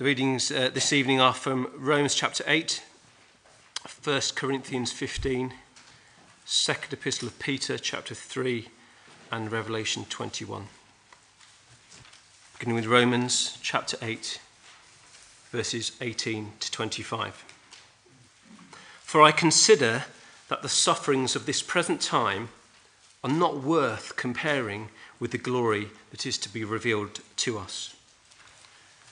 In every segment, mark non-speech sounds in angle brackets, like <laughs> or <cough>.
The readings uh, this evening are from Romans chapter 8, 1 Corinthians 15, 2nd Epistle of Peter chapter 3, and Revelation 21. Beginning with Romans chapter 8, verses 18 to 25. For I consider that the sufferings of this present time are not worth comparing with the glory that is to be revealed to us.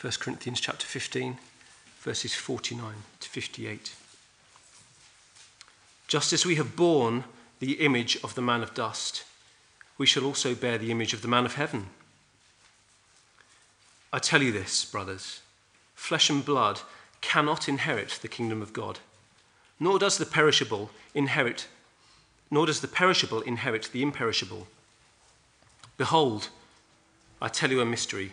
1 Corinthians chapter 15, verses 49 to 58. Just as we have borne the image of the man of dust, we shall also bear the image of the man of heaven. I tell you this, brothers flesh and blood cannot inherit the kingdom of God, nor does the perishable inherit, nor does the perishable inherit the imperishable. Behold, I tell you a mystery.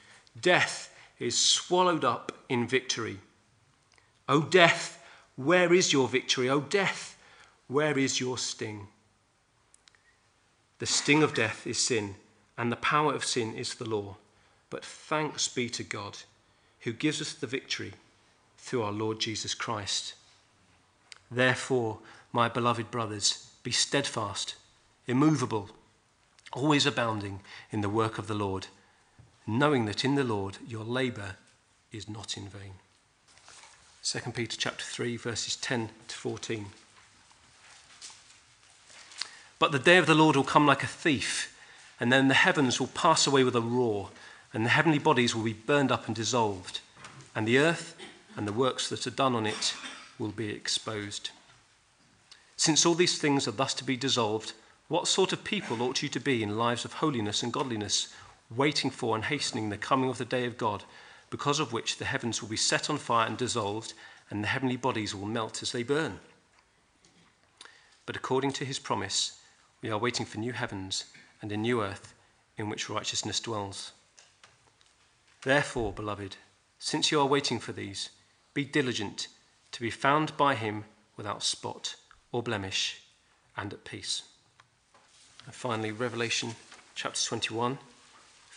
Death is swallowed up in victory. O death, where is your victory? O death, where is your sting? The sting of death is sin, and the power of sin is the law. But thanks be to God, who gives us the victory through our Lord Jesus Christ. Therefore, my beloved brothers, be steadfast, immovable, always abounding in the work of the Lord knowing that in the Lord your labour is not in vain. 2 Peter chapter 3 verses 10 to 14. But the day of the Lord will come like a thief, and then the heavens will pass away with a roar, and the heavenly bodies will be burned up and dissolved, and the earth and the works that are done on it will be exposed. Since all these things are thus to be dissolved, what sort of people ought you to be in lives of holiness and godliness? Waiting for and hastening the coming of the day of God, because of which the heavens will be set on fire and dissolved, and the heavenly bodies will melt as they burn. But according to his promise, we are waiting for new heavens and a new earth in which righteousness dwells. Therefore, beloved, since you are waiting for these, be diligent to be found by him without spot or blemish and at peace. And finally, Revelation chapter 21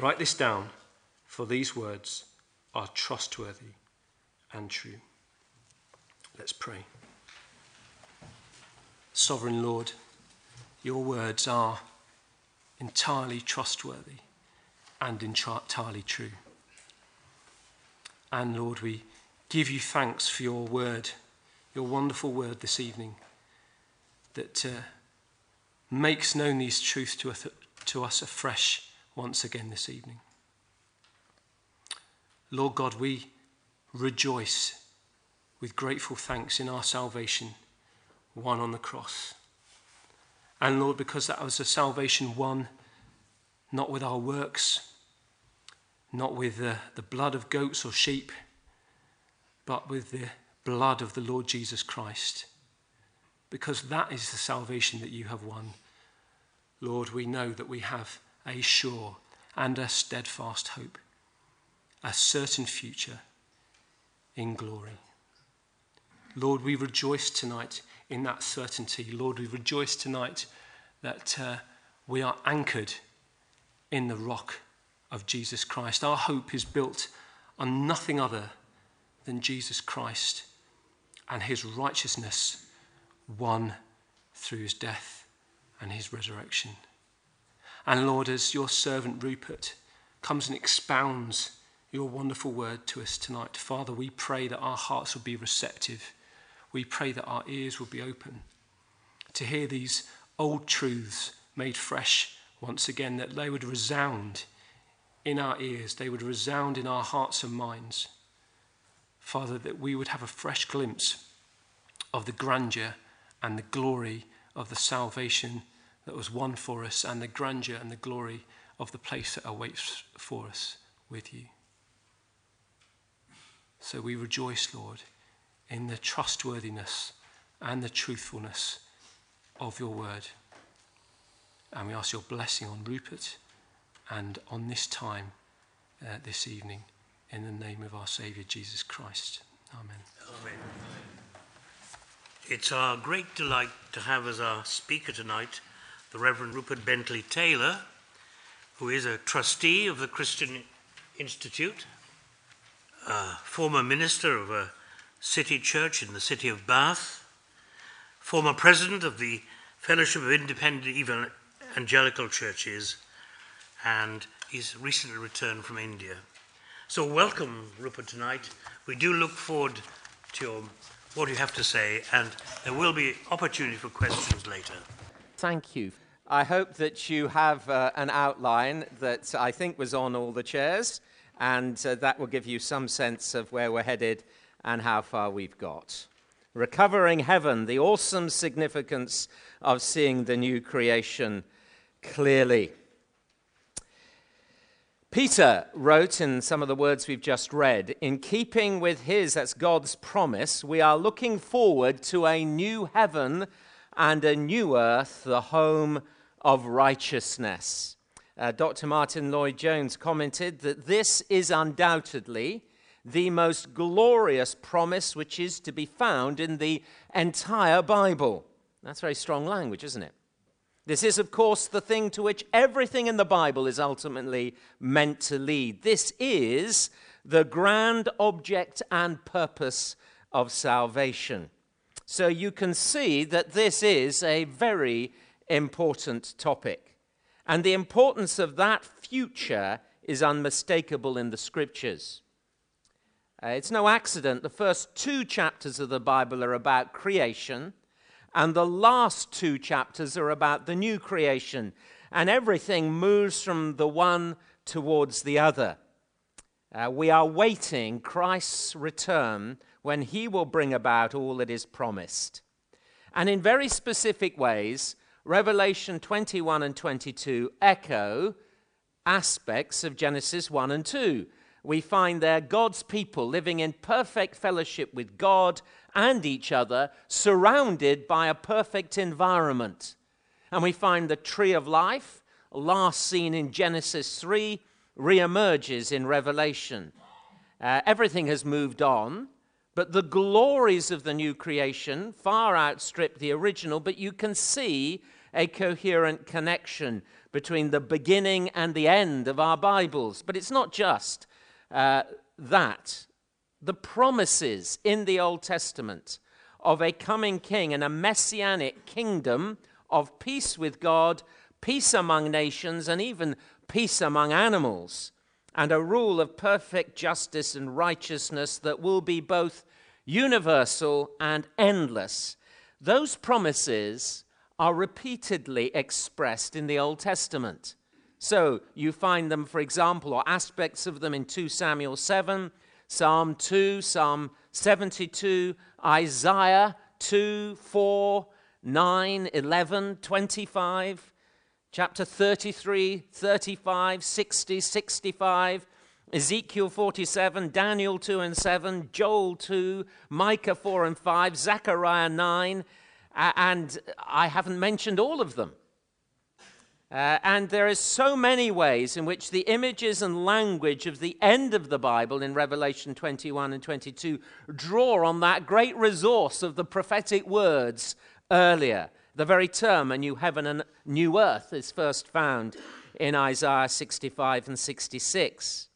Write this down, for these words are trustworthy and true. Let's pray. Sovereign Lord, your words are entirely trustworthy and entirely true. And Lord, we give you thanks for your word, your wonderful word this evening that uh, makes known these truths to to us afresh once again this evening. Lord God, we rejoice with grateful thanks in our salvation won on the cross. And Lord, because that was a salvation won not with our works, not with the, the blood of goats or sheep, but with the blood of the Lord Jesus Christ. Because that is the salvation that you have won. Lord, we know that we have a sure and a steadfast hope, a certain future in glory. Lord, we rejoice tonight in that certainty. Lord, we rejoice tonight that uh, we are anchored in the rock of Jesus Christ. Our hope is built on nothing other than Jesus Christ and his righteousness won through his death and his resurrection. And Lord, as your servant Rupert comes and expounds your wonderful word to us tonight, Father, we pray that our hearts will be receptive. We pray that our ears will be open to hear these old truths made fresh once again, that they would resound in our ears, they would resound in our hearts and minds. Father, that we would have a fresh glimpse of the grandeur and the glory of the salvation that was won for us, and the grandeur and the glory of the place that awaits for us with you. So we rejoice, Lord, in the trustworthiness and the truthfulness of your word. And we ask your blessing on Rupert and on this time uh, this evening in the name of our Saviour Jesus Christ. Amen. Amen. It's our great delight to have as our speaker tonight the Reverend Rupert Bentley Taylor, who is a trustee of the Christian Institute, a former minister of a city church in the city of Bath, former president of the Fellowship of Independent Evangelical Churches, and he's recently returned from India. So, welcome, Rupert, tonight. We do look forward to your, what you have to say, and there will be opportunity for questions later. Thank you. I hope that you have uh, an outline that I think was on all the chairs, and uh, that will give you some sense of where we're headed and how far we've got. Recovering heaven, the awesome significance of seeing the new creation clearly. Peter wrote in some of the words we've just read, in keeping with his, that's God's promise, we are looking forward to a new heaven and a new earth, the home of righteousness. Uh, Dr. Martyn Lloyd-Jones commented that this is undoubtedly the most glorious promise which is to be found in the entire Bible. That's very strong language, isn't it? This is, of course, the thing to which everything in the Bible is ultimately meant to lead. This is the grand object and purpose of salvation. So you can see that this is a very important topic. And the importance of that future is unmistakable in the scriptures. Uh, it's no accident the first two chapters of the Bible are about creation and the last two chapters are about the new creation, and everything moves from the one towards the other. Uh, we are waiting Christ's return when he will bring about all that is promised. And in very specific ways, Revelation 21 and 22 echo aspects of Genesis 1 and 2. We find there God's people living in perfect fellowship with God and each other, surrounded by a perfect environment. And we find the tree of life, last seen in Genesis 3, reemerges in Revelation. Uh, everything has moved on, but the glories of the new creation far outstrip the original, but you can see a coherent connection between the beginning and the end of our Bibles. But it's not just uh, that the promises in the Old Testament of a coming king and a messianic kingdom of peace with God, peace among nations, and even peace among animals, and a rule of perfect justice and righteousness that will be both universal and endless. Those promises are repeatedly expressed in the Old Testament. So you find them, for example, or aspects of them in 2 Samuel 7, Psalm 2, Psalm 72, Isaiah 2, 4, 9, 11, 25, chapter 33, 35, 60, 65, Ezekiel 47, Daniel 2 and 7, Joel 2, Micah 4 and 5, Zechariah 9, and I haven't mentioned all of them. Uh, and there are so many ways in which the images and language of the end of the Bible in Revelation 21 and 22 draw on that great resource of the prophetic words earlier. The very term, a new heaven and new earth, is first found in Isaiah 65 and 66.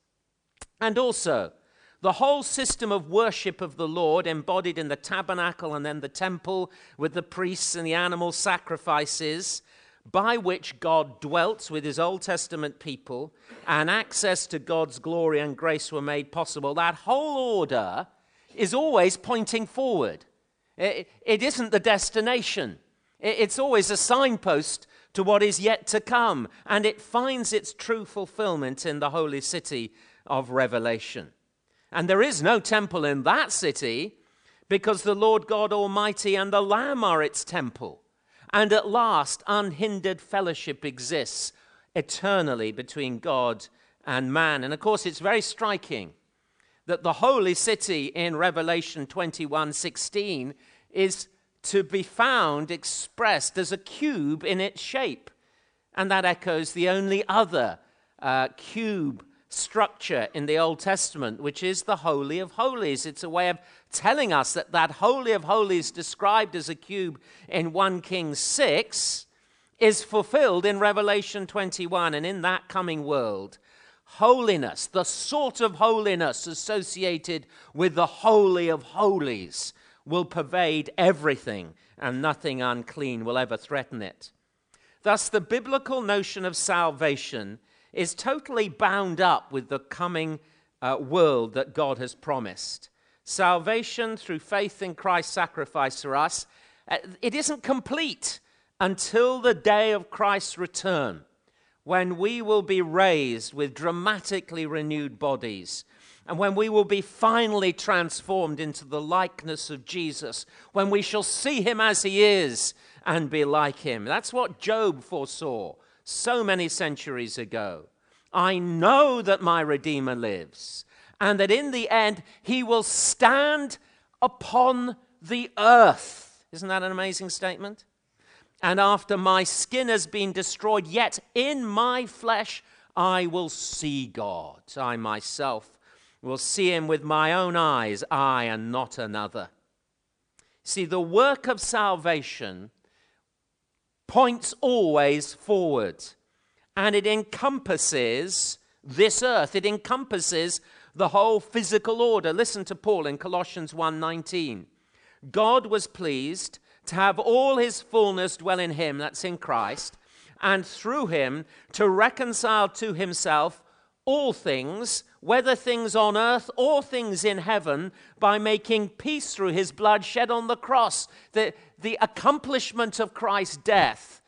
And also, the whole system of worship of the Lord, embodied in the tabernacle and then the temple with the priests and the animal sacrifices, by which God dwelt with his Old Testament people and access to God's glory and grace were made possible, that whole order is always pointing forward. It, it isn't the destination, it's always a signpost to what is yet to come, and it finds its true fulfillment in the holy city of Revelation. And there is no temple in that city because the Lord God Almighty and the Lamb are its temple. And at last, unhindered fellowship exists eternally between God and man. And of course, it's very striking that the holy city in Revelation 21 16 is to be found expressed as a cube in its shape. And that echoes the only other uh, cube structure in the Old Testament, which is the Holy of Holies. It's a way of telling us that that Holy of Holies, described as a cube in 1 Kings 6, is fulfilled in Revelation 21. And in that coming world, holiness, the sort of holiness associated with the Holy of Holies, will pervade everything, and nothing unclean will ever threaten it. Thus, the biblical notion of salvation is totally bound up with the coming uh, world that God has promised. Salvation through faith in Christ's sacrifice for us, uh, it isn't complete until the day of Christ's return, when we will be raised with dramatically renewed bodies and when we will be finally transformed into the likeness of Jesus, when we shall see him as he is and be like him. That's what Job foresaw so many centuries ago. I know that my Redeemer lives, and that in the end he will stand upon the earth. Isn't that an amazing statement? And after my skin has been destroyed, yet in my flesh I will see God. I myself will see him with my own eyes, I and not another. See, the work of salvation points always forward, and it encompasses this earth. It encompasses the whole physical order. Listen to Paul in Colossians 1:19. God was pleased to have all his fullness dwell in him, that's in Christ, and through him to reconcile to himself all things, whether things on earth or things in heaven, by making peace through his blood shed on the cross. The, the accomplishment of Christ's death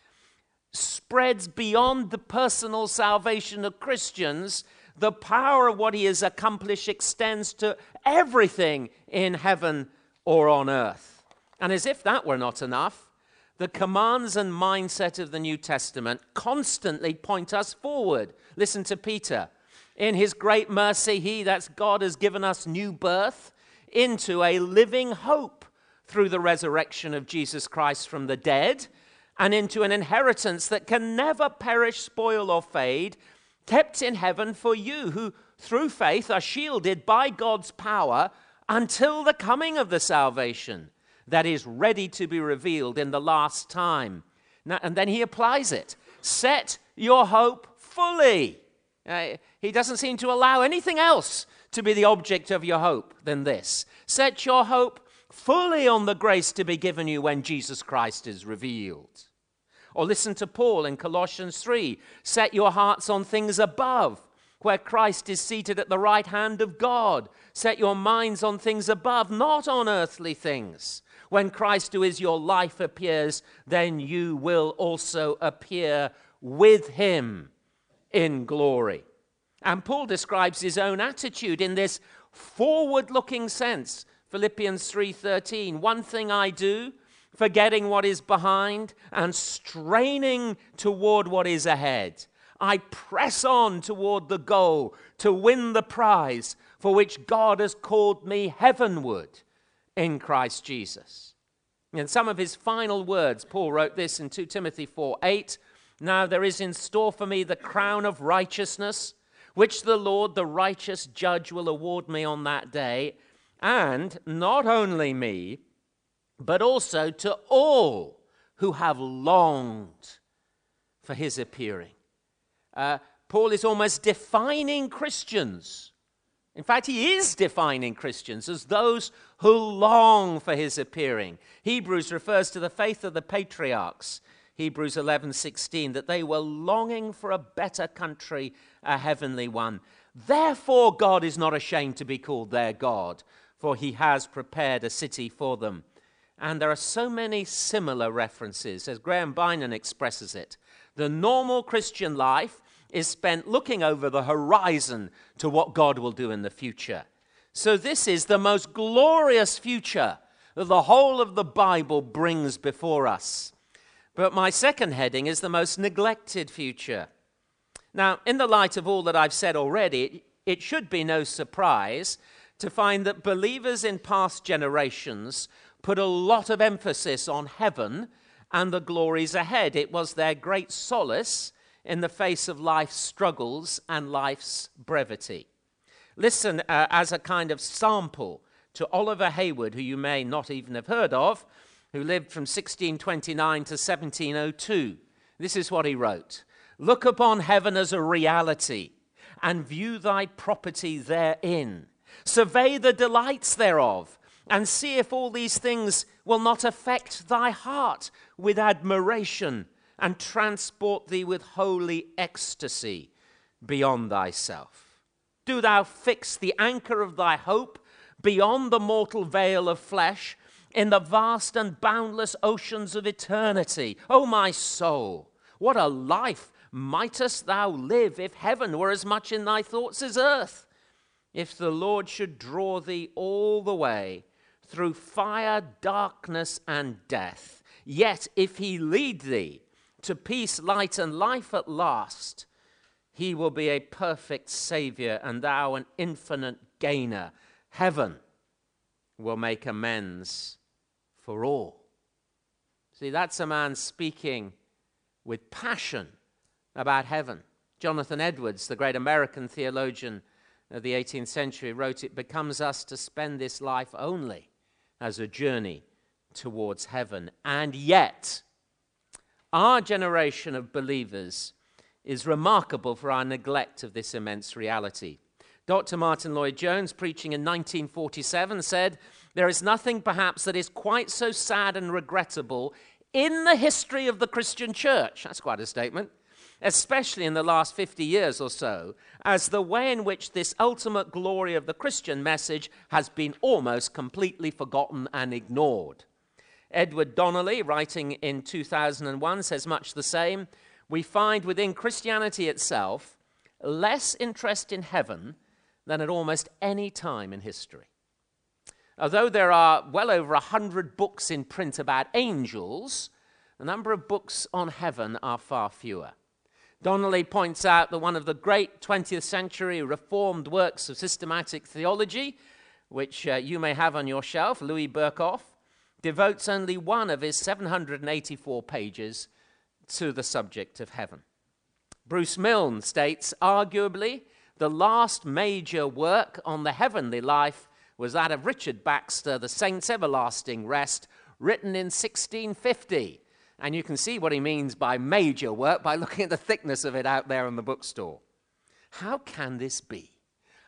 spreads beyond the personal salvation of Christians. The power of what he has accomplished extends to everything in heaven or on earth. And as if that were not enough, the commands and mindset of the New Testament constantly point us forward. Listen to Peter. In his great mercy, he, that's God, has given us new birth into a living hope through the resurrection of Jesus Christ from the dead and into an inheritance that can never perish, spoil, or fade, kept in heaven for you, who through faith are shielded by God's power until the coming of the salvation that is ready to be revealed in the last time. Now, and then he applies it set your hope fully. Uh, he doesn't seem to allow anything else to be the object of your hope than this. Set your hope fully on the grace to be given you when Jesus Christ is revealed. Or listen to Paul in Colossians 3 set your hearts on things above, where Christ is seated at the right hand of God. Set your minds on things above, not on earthly things. When Christ, who is your life, appears, then you will also appear with him in glory. And Paul describes his own attitude in this forward-looking sense. Philippians 3:13, one thing I do, forgetting what is behind and straining toward what is ahead. I press on toward the goal to win the prize for which God has called me heavenward in Christ Jesus. In some of his final words, Paul wrote this in 2 Timothy 4 8. Now there is in store for me the crown of righteousness, which the Lord, the righteous judge, will award me on that day, and not only me, but also to all who have longed for his appearing. Uh, Paul is almost defining Christians. In fact, he is defining Christians as those who long for his appearing. Hebrews refers to the faith of the patriarchs. Hebrews 11:16 that they were longing for a better country, a heavenly one. Therefore God is not ashamed to be called their God, for he has prepared a city for them. And there are so many similar references, as Graham Beynon expresses it. The normal Christian life is spent looking over the horizon to what God will do in the future. So, this is the most glorious future that the whole of the Bible brings before us. But my second heading is the most neglected future. Now, in the light of all that I've said already, it should be no surprise to find that believers in past generations put a lot of emphasis on heaven and the glories ahead. It was their great solace in the face of life's struggles and life's brevity. Listen uh, as a kind of sample to Oliver Heywood, who you may not even have heard of, who lived from 1629 to 1702. This is what he wrote Look upon heaven as a reality and view thy property therein. Survey the delights thereof and see if all these things will not affect thy heart with admiration and transport thee with holy ecstasy beyond thyself. Do thou fix the anchor of thy hope beyond the mortal veil of flesh in the vast and boundless oceans of eternity. O oh, my soul, what a life mightest thou live if heaven were as much in thy thoughts as earth! If the Lord should draw thee all the way through fire, darkness, and death. Yet if he lead thee to peace, light, and life at last, he will be a perfect Savior, and thou an infinite gainer. Heaven will make amends for all. See, that's a man speaking with passion about heaven. Jonathan Edwards, the great American theologian of the 18th century, wrote, It becomes us to spend this life only as a journey towards heaven. And yet, our generation of believers is remarkable for our neglect of this immense reality. Dr. Martyn Lloyd-Jones, preaching in 1947, said, There is nothing perhaps that is quite so sad and regrettable in the history of the Christian church. That's quite a statement especially in the last 50 years or so, as the way in which this ultimate glory of the Christian message has been almost completely forgotten and ignored. Edward Donnelly, writing in 2001, says much the same. We find within Christianity itself less interest in heaven than at almost any time in history. Although there are well over a hundred books in print about angels, the number of books on heaven are far fewer. Donnelly points out that one of the great 20th century reformed works of systematic theology, which uh, you may have on your shelf, Louis Berkhof, devotes only one of his 784 pages to the subject of heaven. Bruce Milne states, arguably, the last major work on the heavenly life was that of Richard Baxter, The Saints' Everlasting Rest, written in 1650 and you can see what he means by major work by looking at the thickness of it out there in the bookstore. How can this be?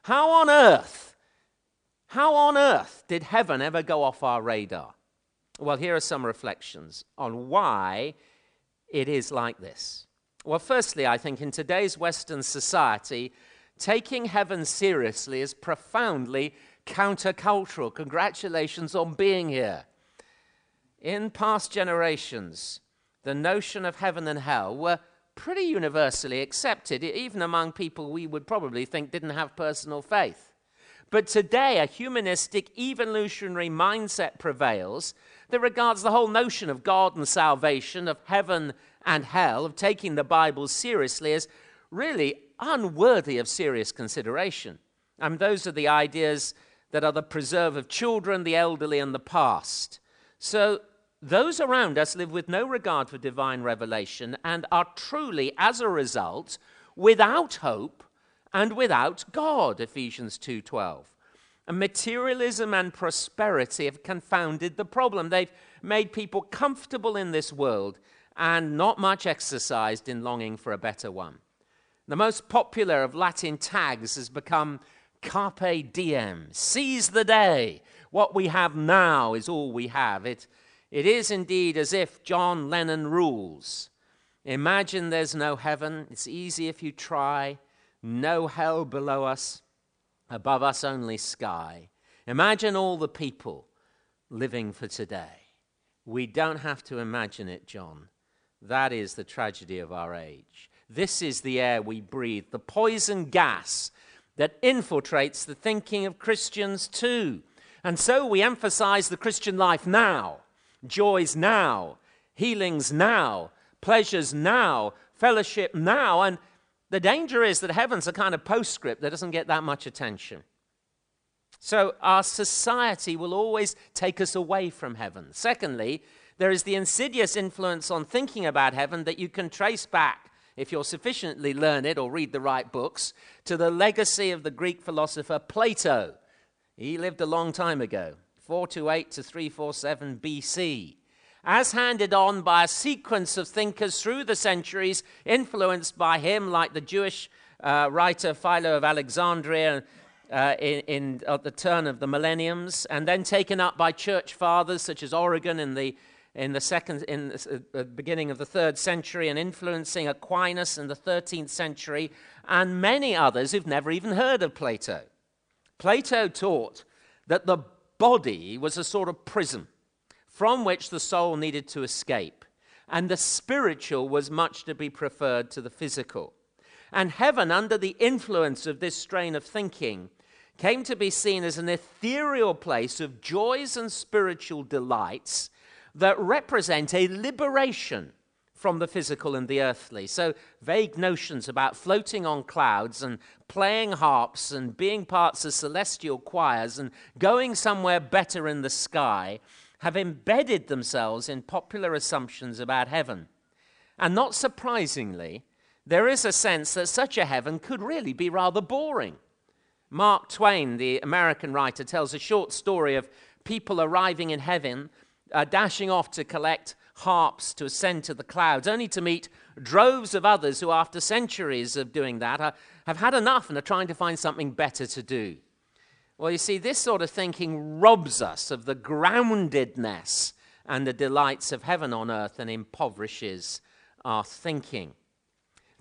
How on earth How on earth did heaven ever go off our radar? Well, here are some reflections on why it is like this. Well, firstly, I think in today's Western society, taking heaven seriously is profoundly countercultural. Congratulations on being here. In past generations, the notion of heaven and hell were pretty universally accepted, even among people we would probably think didn't have personal faith. But today, a humanistic, evolutionary mindset prevails that regards the whole notion of God and salvation, of heaven and hell, of taking the Bible seriously as really unworthy of serious consideration. And those are the ideas that are the preserve of children, the elderly, and the past. So those around us live with no regard for divine revelation and are truly, as a result, without hope and without God, Ephesians 2:12. And materialism and prosperity have confounded the problem. They've made people comfortable in this world and not much exercised in longing for a better one. The most popular of Latin tags has become carpe diem, seize the day. What we have now is all we have. It, it is indeed as if John Lennon rules. Imagine there's no heaven. It's easy if you try. No hell below us, above us only sky. Imagine all the people living for today. We don't have to imagine it, John. That is the tragedy of our age. This is the air we breathe, the poison gas that infiltrates the thinking of Christians too. And so we emphasize the Christian life now, joys now, healings now, pleasures now, fellowship now. And the danger is that heaven's a kind of postscript that doesn't get that much attention. So our society will always take us away from heaven. Secondly, there is the insidious influence on thinking about heaven that you can trace back, if you're sufficiently learned or read the right books, to the legacy of the Greek philosopher Plato. He lived a long time ago, 428 to 347 BC. As handed on by a sequence of thinkers through the centuries, influenced by him, like the Jewish uh, writer Philo of Alexandria uh, in, in, at the turn of the millenniums, and then taken up by church fathers such as Origen in the in the second, in the uh, beginning of the third century, and influencing Aquinas in the 13th century, and many others who've never even heard of Plato. Plato taught that the body was a sort of prison from which the soul needed to escape, and the spiritual was much to be preferred to the physical. And heaven, under the influence of this strain of thinking, came to be seen as an ethereal place of joys and spiritual delights that represent a liberation from the physical and the earthly. So, vague notions about floating on clouds and playing harps and being parts of celestial choirs and going somewhere better in the sky have embedded themselves in popular assumptions about heaven. And not surprisingly, there is a sense that such a heaven could really be rather boring. Mark Twain, the American writer, tells a short story of people arriving in heaven uh, dashing off to collect harps to ascend to the clouds, only to meet droves of others who, after centuries of doing that, are, have had enough and are trying to find something better to do. Well, you see, this sort of thinking robs us of the groundedness and the delights of heaven on earth and impoverishes our thinking.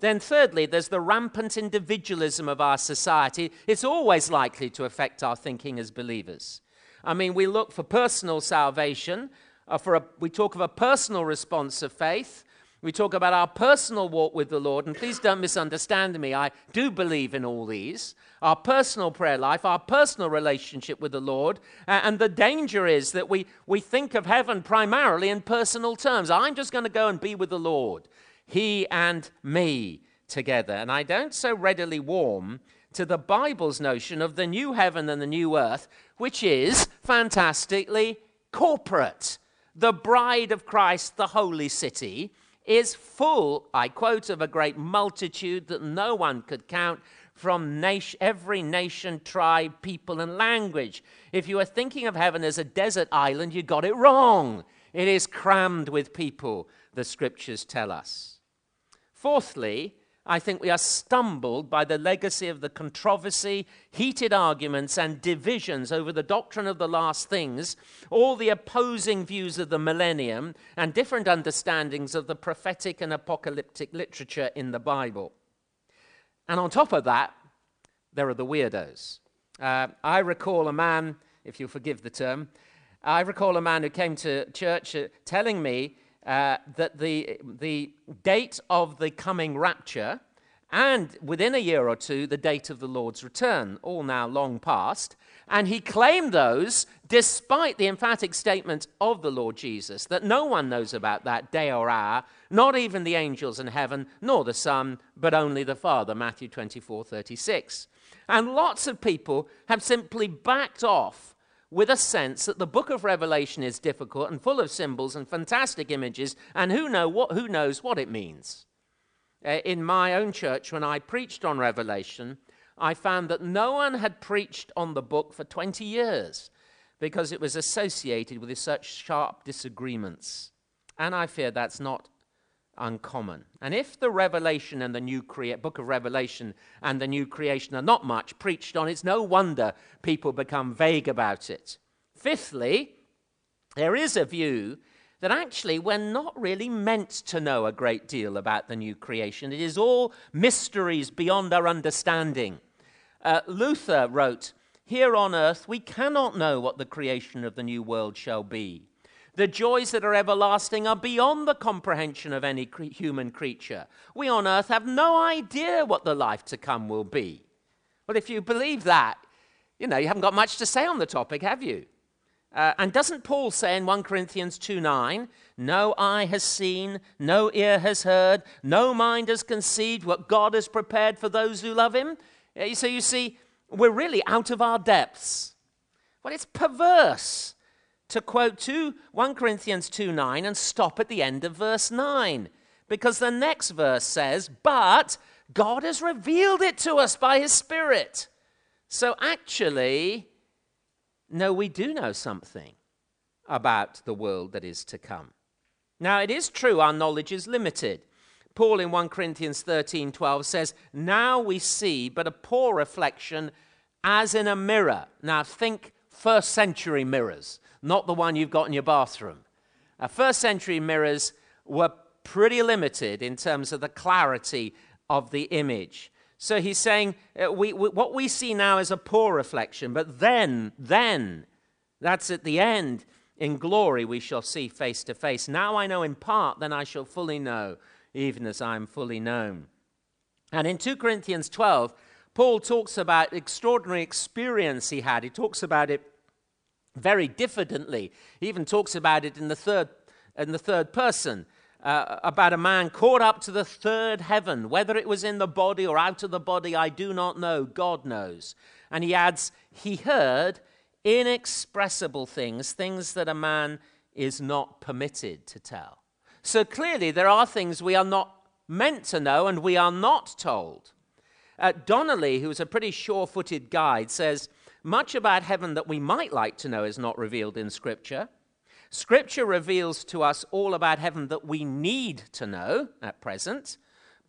Then, thirdly, there's the rampant individualism of our society. It's always likely to affect our thinking as believers. I mean, we look for personal salvation, uh, for a, we talk of a personal response of faith. We talk about our personal walk with the Lord, and please don't misunderstand me. I do believe in all these our personal prayer life, our personal relationship with the Lord. Uh, and the danger is that we, we think of heaven primarily in personal terms. I'm just going to go and be with the Lord, He and me together. And I don't so readily warm to the Bible's notion of the new heaven and the new earth, which is fantastically corporate. The bride of Christ, the holy city, is full, I quote, of a great multitude that no one could count from nation, every nation, tribe, people, and language. If you are thinking of heaven as a desert island, you got it wrong. It is crammed with people, the scriptures tell us. Fourthly, I think we are stumbled by the legacy of the controversy, heated arguments, and divisions over the doctrine of the last things, all the opposing views of the millennium, and different understandings of the prophetic and apocalyptic literature in the Bible. And on top of that, there are the weirdos. Uh, I recall a man, if you'll forgive the term, I recall a man who came to church uh, telling me uh, that the, the date of the coming rapture and within a year or two, the date of the Lord's return, all now long past. And he claimed those despite the emphatic statement of the Lord Jesus that no one knows about that day or hour, not even the angels in heaven, nor the Son, but only the Father, Matthew 24 36. And lots of people have simply backed off with a sense that the book of Revelation is difficult and full of symbols and fantastic images, and who, know what, who knows what it means. Uh, in my own church, when I preached on Revelation, I found that no one had preached on the book for 20 years because it was associated with such sharp disagreements. And I fear that's not uncommon. And if the Revelation and the new crea- book of Revelation and the new creation are not much preached on, it's no wonder people become vague about it. Fifthly, there is a view that actually we're not really meant to know a great deal about the new creation. It is all mysteries beyond our understanding. Uh, Luther wrote, Here on earth we cannot know what the creation of the new world shall be. The joys that are everlasting are beyond the comprehension of any cre- human creature. We on earth have no idea what the life to come will be. Well, if you believe that, you know, you haven't got much to say on the topic, have you? Uh, and doesn't Paul say in 1 Corinthians 2 9, no eye has seen, no ear has heard, no mind has conceived what God has prepared for those who love him? So you see, we're really out of our depths. Well, it's perverse to quote 2, 1 Corinthians 2 9 and stop at the end of verse 9. Because the next verse says, But God has revealed it to us by his Spirit. So actually, no, we do know something about the world that is to come. Now, it is true our knowledge is limited. Paul in 1 Corinthians 13 12 says, Now we see but a poor reflection as in a mirror. Now, think first century mirrors not the one you've got in your bathroom. Uh, first century mirrors were pretty limited in terms of the clarity of the image. So he's saying uh, we, we, what we see now is a poor reflection, but then, then, that's at the end. In glory we shall see face to face. Now I know in part, then I shall fully know, even as I am fully known. And in 2 Corinthians 12, Paul talks about extraordinary experience he had. He talks about it very diffidently. He even talks about it in the third, in the third person. Uh, about a man caught up to the third heaven. Whether it was in the body or out of the body, I do not know. God knows. And he adds, He heard inexpressible things, things that a man is not permitted to tell. So clearly, there are things we are not meant to know and we are not told. Uh, Donnelly, who's a pretty sure footed guide, says, much about heaven that we might like to know is not revealed in Scripture. Scripture reveals to us all about heaven that we need to know at present.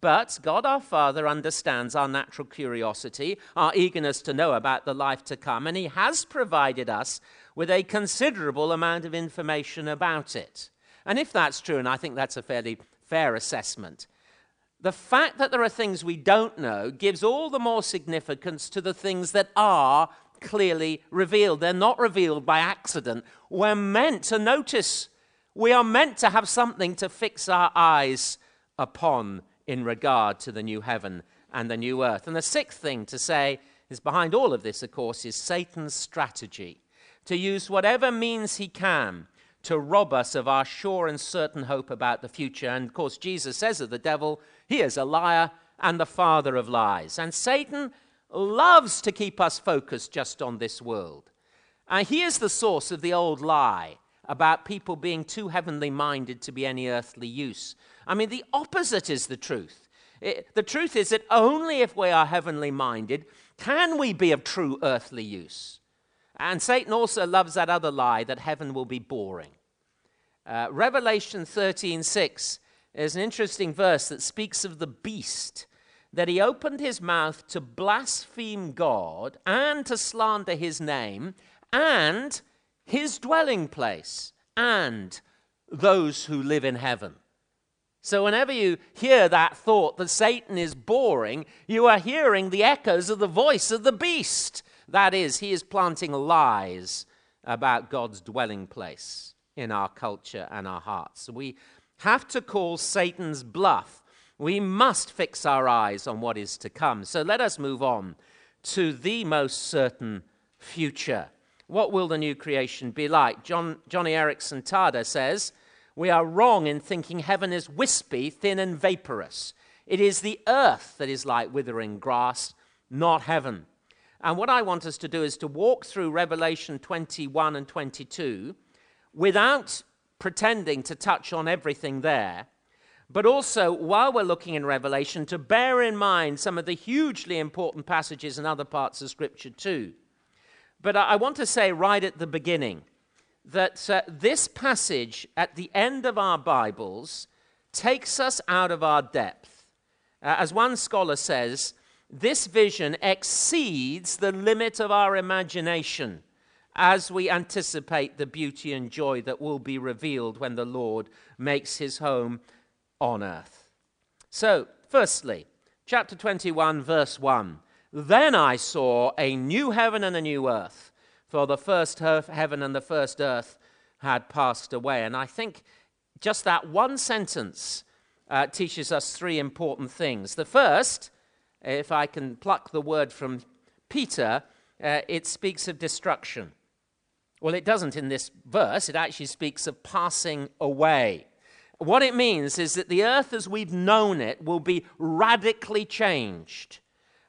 But God our Father understands our natural curiosity, our eagerness to know about the life to come, and He has provided us with a considerable amount of information about it. And if that's true, and I think that's a fairly fair assessment, the fact that there are things we don't know gives all the more significance to the things that are clearly revealed. They're not revealed by accident. We're meant to notice. We are meant to have something to fix our eyes upon in regard to the new heaven and the new earth. And the sixth thing to say is behind all of this, of course, is Satan's strategy to use whatever means he can to rob us of our sure and certain hope about the future. And of course, Jesus says of the devil, he is a liar and the father of lies. And Satan loves to keep us focused just on this world. And here's the source of the old lie about people being too heavenly minded to be any earthly use. I mean, the opposite is the truth. It, the truth is that only if we are heavenly minded can we be of true earthly use. And Satan also loves that other lie that heaven will be boring. Uh, Revelation 13:6 is an interesting verse that speaks of the beast that he opened his mouth to blaspheme God and to slander his name and his dwelling place and those who live in heaven. So, whenever you hear that thought that Satan is boring, you are hearing the echoes of the voice of the beast. That is, he is planting lies about God's dwelling place in our culture and our hearts. We have to call Satan's bluff. We must fix our eyes on what is to come. So, let us move on to the most certain future. What will the new creation be like? John, Joni Eareckson Tada says, We are wrong in thinking heaven is wispy, thin, and vaporous. It is the earth that is like withering grass, not heaven. And what I want us to do is to walk through Revelation 21 and 22 without pretending to touch on everything there, but also while we're looking in Revelation to bear in mind some of the hugely important passages in other parts of Scripture too. But I want to say right at the beginning that uh, this passage at the end of our Bibles takes us out of our depth. Uh, as one scholar says, this vision exceeds the limit of our imagination as we anticipate the beauty and joy that will be revealed when the Lord makes his home on earth. So, firstly, chapter 21, verse 1 then I saw a new heaven and a new earth, for the first heaven and the first earth had passed away. And I think just that one sentence uh, teaches us three important things. The first, if I can pluck the word from Peter, uh, it speaks of destruction. Well, it doesn't in this verse, it actually speaks of passing away. What it means is that the earth as we've known it will be radically changed.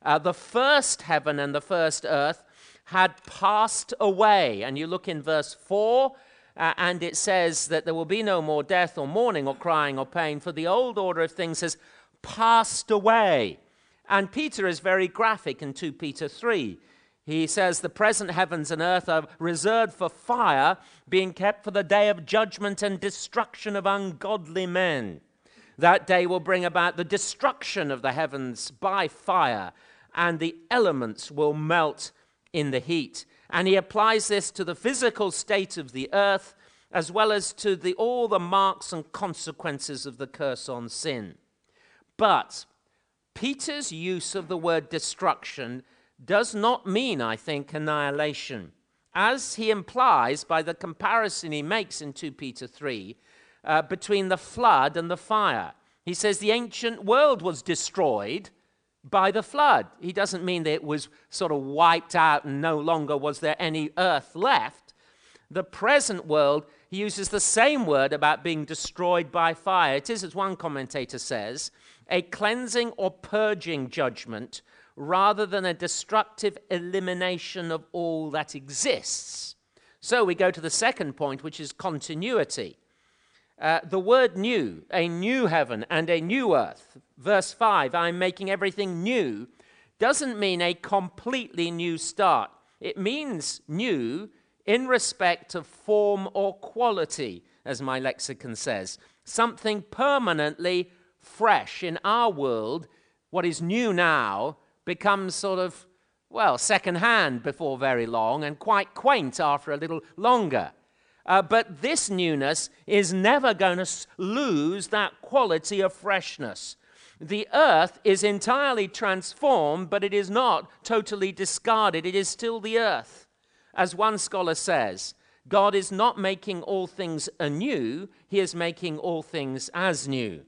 Uh, the first heaven and the first earth had passed away. And you look in verse 4, uh, and it says that there will be no more death or mourning or crying or pain, for the old order of things has passed away. And Peter is very graphic in 2 Peter 3. He says, The present heavens and earth are reserved for fire, being kept for the day of judgment and destruction of ungodly men. That day will bring about the destruction of the heavens by fire and the elements will melt in the heat. And he applies this to the physical state of the earth as well as to the, all the marks and consequences of the curse on sin. But Peter's use of the word destruction does not mean, I think, annihilation. As he implies by the comparison he makes in 2 Peter 3 uh, between the flood and the fire. He says the ancient world was destroyed, by the flood. He doesn't mean that it was sort of wiped out and no longer was there any earth left. The present world, he uses the same word about being destroyed by fire. It is, as one commentator says, a cleansing or purging judgment rather than a destructive elimination of all that exists. So we go to the second point, which is continuity. Uh, the word new, a new heaven and a new earth, verse 5, I'm making everything new, doesn't mean a completely new start. It means new in respect of form or quality, as my lexicon says. Something permanently fresh. In our world, what is new now becomes sort of, well, second hand before very long and quite quaint after a little longer. Uh, but this newness is never going to lose that quality of freshness. The earth is entirely transformed, but it is not totally discarded. It is still the earth. As one scholar says, God is not making all things anew, He is making all things as new.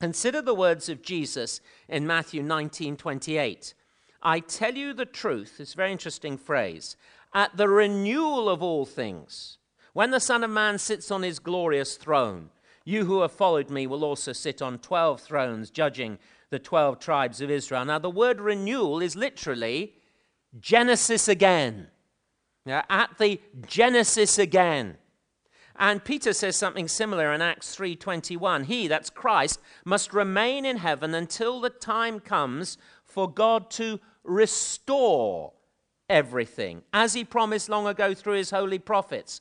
Consider the words of Jesus in Matthew 19 28. I tell you the truth, it's a very interesting phrase, at the renewal of all things, when the Son of Man sits on his glorious throne, you who have followed me will also sit on 12 thrones, judging the 12 tribes of Israel. Now, the word renewal is literally Genesis again. Now, at the Genesis again. And Peter says something similar in Acts 3:21. He, that's Christ, must remain in heaven until the time comes for God to restore everything, as he promised long ago through his holy prophets.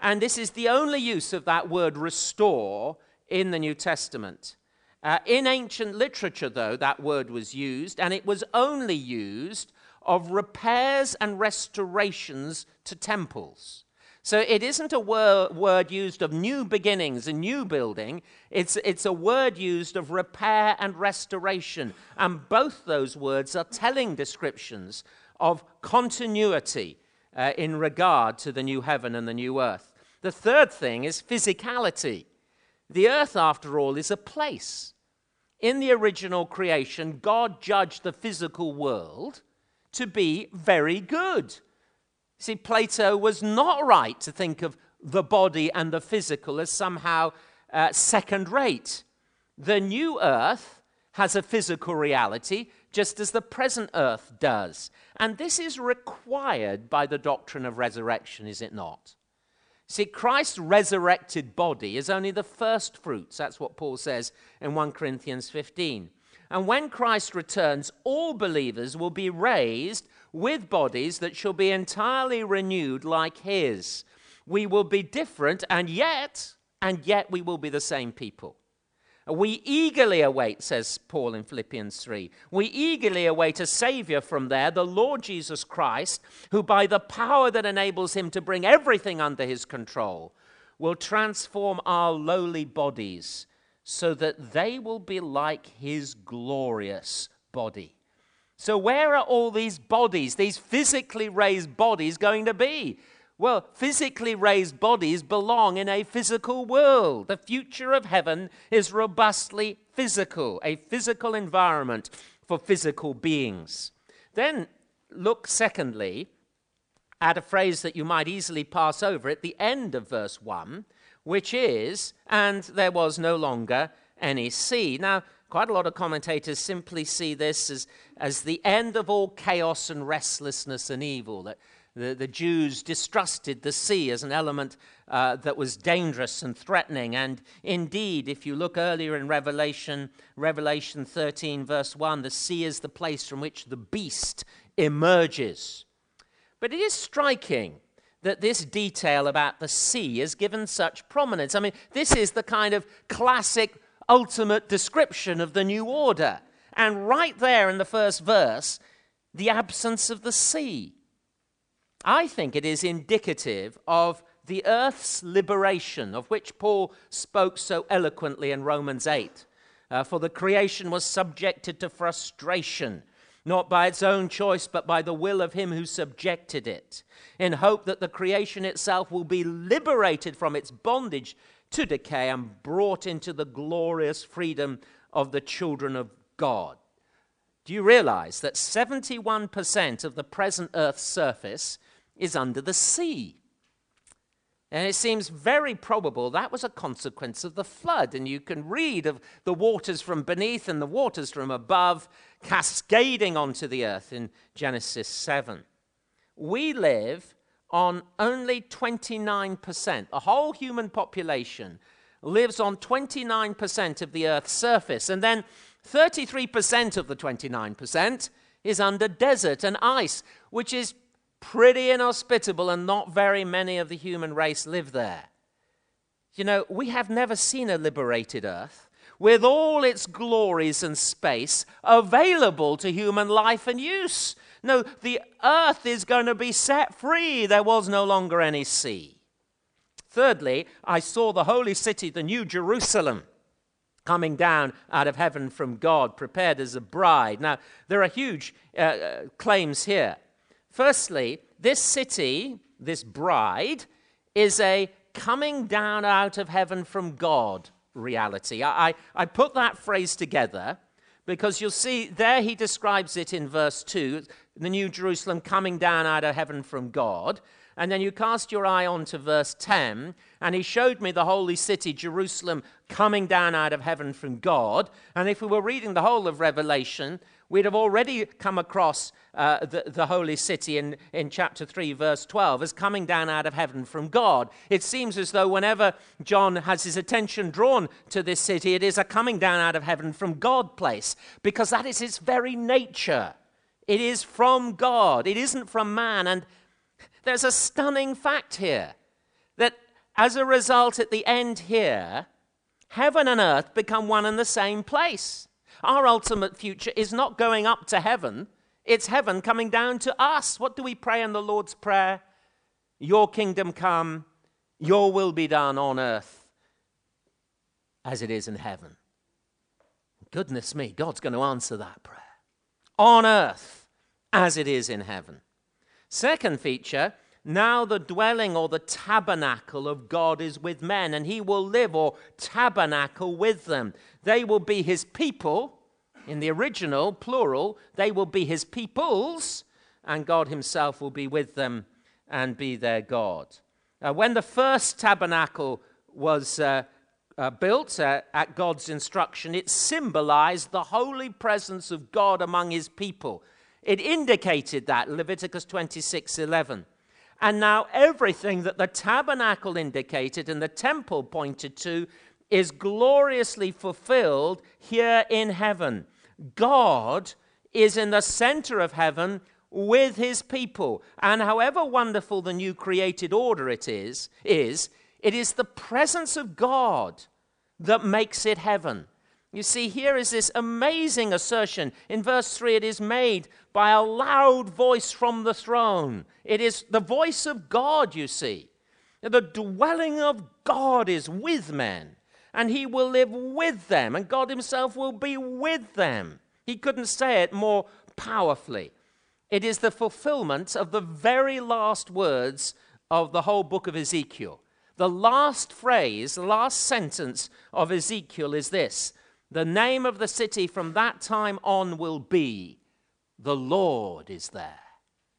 And this is the only use of that word restore in the New Testament. Uh, in ancient literature, though, that word was used, and it was only used of repairs and restorations to temples. So it isn't a wor- word used of new beginnings, a new building. It's, it's a word used of repair and restoration. And both those words are telling descriptions of continuity uh, in regard to the new heaven and the new earth. The third thing is physicality. The earth, after all, is a place. In the original creation, God judged the physical world to be very good. See, Plato was not right to think of the body and the physical as somehow uh, second rate. The new earth has a physical reality, just as the present earth does. And this is required by the doctrine of resurrection, is it not? See, Christ's resurrected body is only the first fruits. That's what Paul says in 1 Corinthians 15. And when Christ returns, all believers will be raised with bodies that shall be entirely renewed like his. We will be different, and yet, and yet we will be the same people. We eagerly await, says Paul in Philippians 3, we eagerly await a Savior from there, the Lord Jesus Christ, who by the power that enables him to bring everything under his control will transform our lowly bodies so that they will be like his glorious body. So, where are all these bodies, these physically raised bodies, going to be? Well, physically raised bodies belong in a physical world. The future of heaven is robustly physical, a physical environment for physical beings. Then look, secondly, at a phrase that you might easily pass over at the end of verse 1, which is, and there was no longer any sea. Now, quite a lot of commentators simply see this as, as the end of all chaos and restlessness and evil. That the, the Jews distrusted the sea as an element uh, that was dangerous and threatening. And indeed, if you look earlier in Revelation, Revelation 13, verse 1, the sea is the place from which the beast emerges. But it is striking that this detail about the sea is given such prominence. I mean, this is the kind of classic, ultimate description of the new order. And right there in the first verse, the absence of the sea. I think it is indicative of the earth's liberation, of which Paul spoke so eloquently in Romans 8. Uh, for the creation was subjected to frustration not by its own choice, but by the will of him who subjected it, in hope that the creation itself will be liberated from its bondage to decay and brought into the glorious freedom of the children of God. Do you realize that 71% of the present Earth's surface is under the sea? And it seems very probable that was a consequence of the flood. And you can read of the waters from beneath and the waters from above cascading onto the earth in Genesis 7. We live on only 29%. The whole human population lives on 29% of the earth's surface. And then 33% of the 29% is under desert and ice, which is pretty inhospitable, and not very many of the human race live there. You know, we have never seen a liberated earth with all its glories and space available to human life and use. No, the earth is going to be set free. There was no longer any sea. Thirdly, I saw the holy city, the New Jerusalem, coming down out of heaven from God, prepared as a bride. Now, there are huge uh, uh claims here. Firstly, this city, this bride, is a coming down out of heaven from God reality. I, I, I, put that phrase together because you'll see there he describes it in verse 2 the New Jerusalem coming down out of heaven from God. And then you cast your eye on to verse 10, and he showed me the holy city, Jerusalem, coming down out of heaven from God. And if we were reading the whole of Revelation, We'd have already come across uh, the, the holy city in, in chapter 3, verse 12, as coming down out of heaven from God. It seems as though whenever John has his attention drawn to this city, it is a coming down out of heaven from God place, because that is its very nature. It is from God, it isn't from man. And there's a stunning fact here that as a result, at the end here, Heaven and earth become one and the same place. Our ultimate future is not going up to heaven, it's heaven coming down to us. What do we pray in the Lord's Prayer? Your kingdom come, your will be done on earth as it is in heaven. Goodness me, God's going to answer that prayer. On earth as it is in heaven. Second feature, now the dwelling or the tabernacle of God is with men, and he will live or tabernacle with them. They will be his people. In the original, plural, they will be his peoples, and God himself will be with them and be their God. Uh, when the first tabernacle was uh, uh, built uh, at God's instruction, it symbolized the holy presence of God among his people. It indicated that, Leviticus 26 11. And now everything that the tabernacle indicated and the temple pointed to is gloriously fulfilled here in heaven. God is in the center of heaven with his people. And however wonderful the new created order it is, is it is the presence of God that makes it heaven. You see, here is this amazing assertion. In verse 3, it is made by a loud voice from the throne. It is the voice of God, you see. The dwelling of God is with men, and he will live with them, and God himself will be with them. He couldn't say it more powerfully. It is the fulfillment of the very last words of the whole book of Ezekiel. The last phrase, the last sentence of Ezekiel is this the name of the city from that time on will be The Lord is there.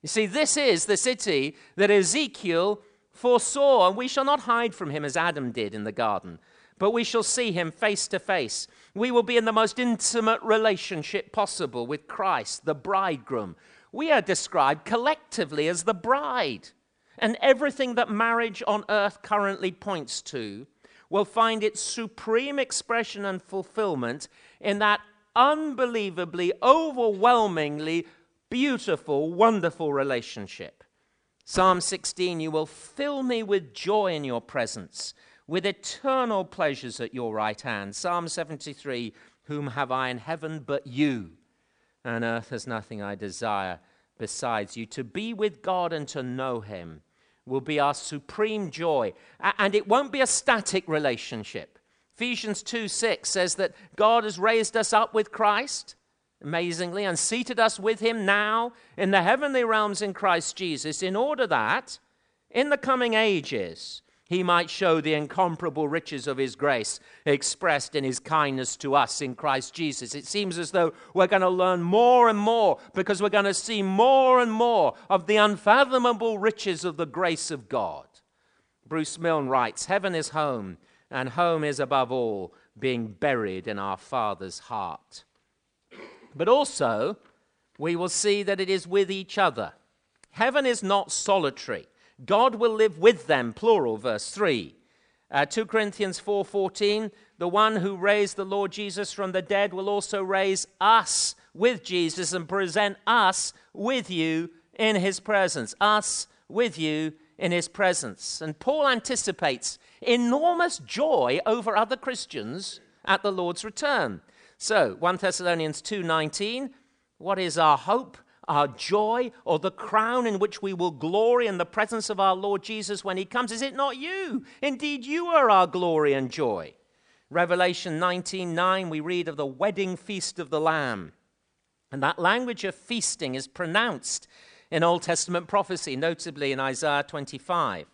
You see, this is the city that Ezekiel foresaw, and we shall not hide from him as Adam did in the garden, but we shall see him face to face. We will be in the most intimate relationship possible with Christ, the bridegroom. We are described collectively as the bride. And everything that marriage on earth currently points to will find its supreme expression and fulfillment in that unbelievably, overwhelmingly beautiful, wonderful relationship. Psalm 16 You will fill me with joy in your presence, with eternal pleasures at your right hand. Psalm 73 Whom have I in heaven but you? And earth has nothing I desire besides you. To be with God and to know him will be our supreme joy. And it won't be a static relationship. Ephesians 2 6 says that God has raised us up with Christ, amazingly, and seated us with him now in the heavenly realms in Christ Jesus, in order that in the coming ages he might show the incomparable riches of his grace expressed in his kindness to us in Christ Jesus. It seems as though we're going to learn more and more because we're going to see more and more of the unfathomable riches of the grace of God. Bruce Milne writes Heaven is home, and home is above all being buried in our Father's heart. But also, we will see that it is with each other. Heaven is not solitary. God will live with them, plural, verse 3. Uh, 2 Corinthians 4:14, the one who raised the Lord Jesus from the dead will also raise us with Jesus and present us with you in his presence. Us with you in his presence. And Paul anticipates enormous joy over other Christians at the Lord's return. So, 1 Thessalonians 2:19, what is our hope? Our joy or the crown in which we will glory in the presence of our Lord Jesus when he comes? Is it not you? Indeed, you are our glory and joy. Revelation 19:9 we read of the wedding feast of the lamb. And that language of feasting is pronounced in Old Testament prophecy, notably in Isaiah 25.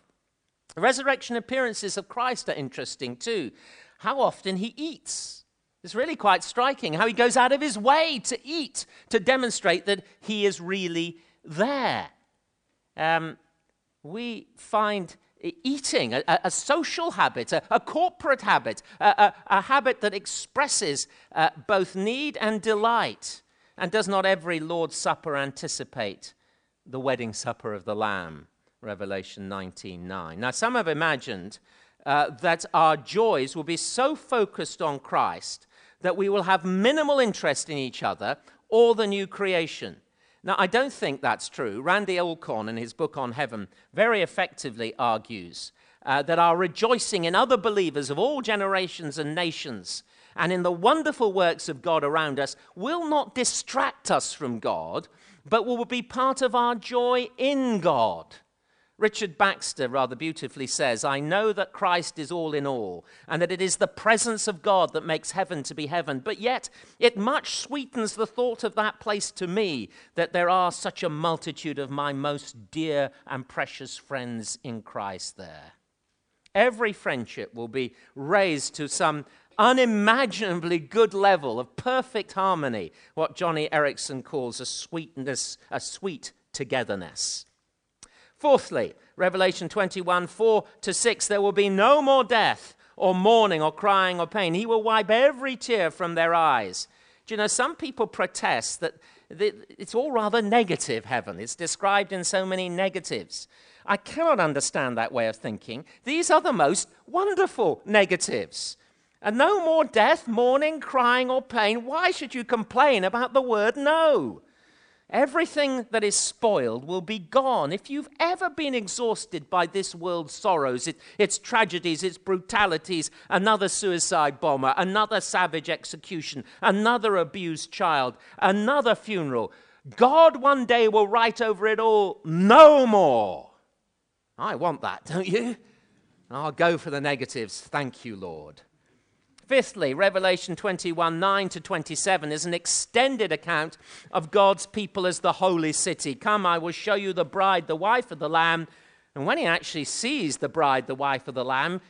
The resurrection appearances of Christ are interesting too. How often he eats. It's really quite striking how he goes out of his way to eat to demonstrate that he is really there. Um, we find eating a, a social habit, a, a corporate habit, a, a, habit that expresses uh, both need and delight. And does not every Lord's Supper anticipate the wedding supper of the Lamb? Revelation 19:9. Now, some have imagined uh, that our joys will be so focused on Christ that we will have minimal interest in each other or the new creation. Now, I don't think that's true. Randy Alcorn, in his book on heaven, very effectively argues uh, that our rejoicing in other believers of all generations and nations and in the wonderful works of God around us will not distract us from God, but will be part of our joy in God. Richard Baxter rather beautifully says, I know that Christ is all in all, and that it is the presence of God that makes heaven to be heaven. But yet, it much sweetens the thought of that place to me that there are such a multitude of my most dear and precious friends in Christ there. Every friendship will be raised to some unimaginably good level of perfect harmony, what Joni Eareckson calls a sweetness, a sweet togetherness. Fourthly, Revelation 21 4 to 6, there will be no more death or mourning or crying or pain. He will wipe every tear from their eyes. Do you know, some people protest that it's all rather negative, heaven. It's described in so many negatives. I cannot understand that way of thinking. These are the most wonderful negatives. And no more death, mourning, crying, or pain. Why should you complain about the word no? Everything that is spoiled will be gone. If you've ever been exhausted by this world's sorrows, it, its tragedies, its brutalities, another suicide bomber, another savage execution, another abused child, another funeral, God one day will write over it all, no more. I want that, don't you? I'll go for the negatives. Thank you, Lord. Fifthly, Revelation 21 9 to 27 is an extended account of God's people as the holy city. Come, I will show you the bride, the wife of the Lamb. And when he actually sees the bride, the wife of the Lamb,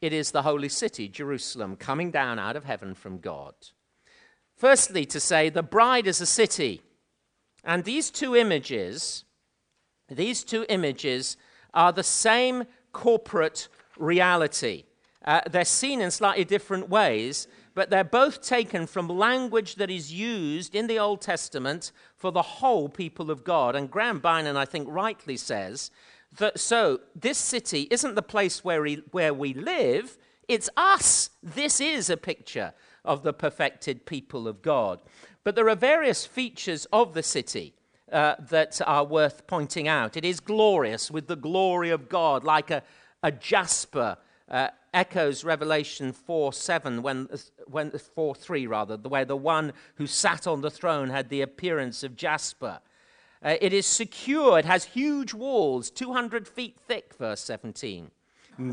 it is the holy city, Jerusalem, coming down out of heaven from God. Firstly, to say the bride is a city. And these two images, these two images are the same corporate reality. Uh, they're seen in slightly different ways, but they're both taken from language that is used in the Old Testament for the whole people of God. And Graham Beynon, I think, rightly says that so this city isn't the place where we, where we live, it's us. This is a picture of the perfected people of God. But there are various features of the city. Uh, that are worth pointing out. It is glorious with the glory of God, like a, a jasper uh, echoes Revelation 4 7, when, when, 4 3 rather, where the one who sat on the throne had the appearance of jasper. Uh, it is secure, it has huge walls, 200 feet thick, verse 17,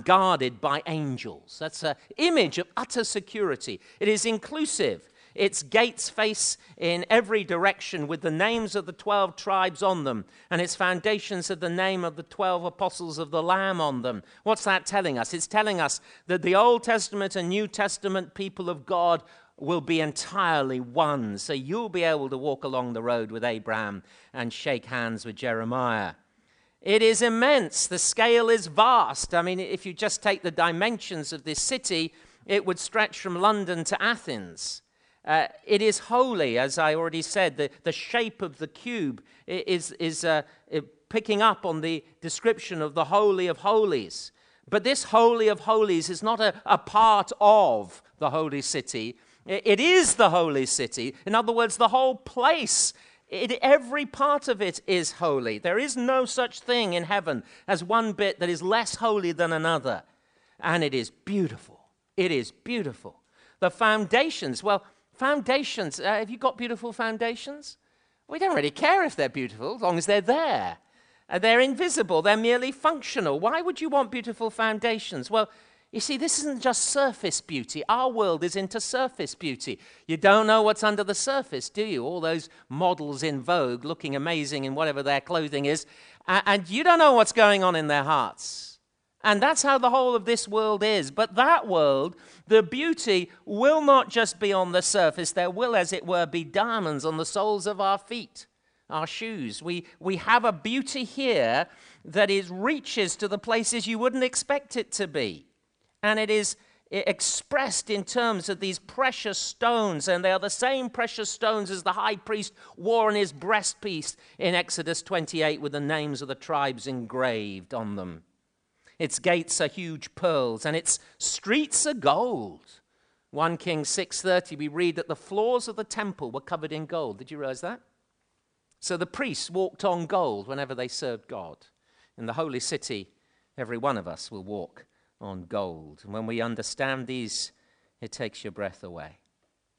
guarded by angels. That's an image of utter security. It is inclusive. Its gates face in every direction with the names of the 12 tribes on them, and its foundations have the name of the 12 apostles of the Lamb on them. What's that telling us? It's telling us that the Old Testament and New Testament people of God will be entirely one. So you'll be able to walk along the road with Abraham and shake hands with Jeremiah. It is immense. The scale is vast. I mean, if you just take the dimensions of this city, it would stretch from London to Athens. Uh, it is holy, as I already said. The, the shape of the cube is, is uh, picking up on the description of the Holy of Holies. But this Holy of Holies is not a, a part of the holy city, it is the holy city. In other words, the whole place it, every part of it is holy. There is no such thing in heaven as one bit that is less holy than another. And it is beautiful. It is beautiful. The foundations, well, Foundations. Uh, have you got beautiful foundations? We don't really care if they're beautiful as long as they're there. Uh, they're invisible, they're merely functional. Why would you want beautiful foundations? Well, you see, this isn't just surface beauty. Our world is into surface beauty. You don't know what's under the surface, do you? All those models in vogue looking amazing in whatever their clothing is, and you don't know what's going on in their hearts. And that's how the whole of this world is. But that world, the beauty will not just be on the surface, there will, as it were, be diamonds on the soles of our feet, our shoes. We, we have a beauty here that is reaches to the places you wouldn't expect it to be. And it is expressed in terms of these precious stones, and they are the same precious stones as the high priest wore on his breastpiece in Exodus 28 with the names of the tribes engraved on them. Its gates are huge pearls, and its streets are gold. 1 Kings 6:30 we read that the floors of the temple were covered in gold. Did you realize that? So the priests walked on gold whenever they served God. In the holy city, every one of us will walk on gold. And when we understand these, it takes your breath away.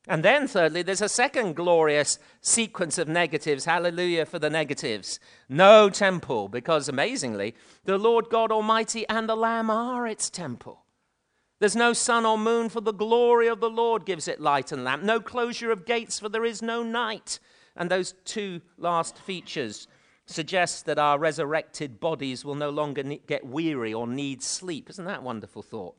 And then, thirdly, there's a second glorious sequence of negatives. Hallelujah for the negatives. No temple, because amazingly, the Lord God Almighty and the Lamb are its temple. There's no sun or moon, for the glory of the Lord gives it light and lamp. No closure of gates, for there is no night. And those two last features suggest that our resurrected bodies will no longer get weary or need sleep. Isn't that a wonderful thought?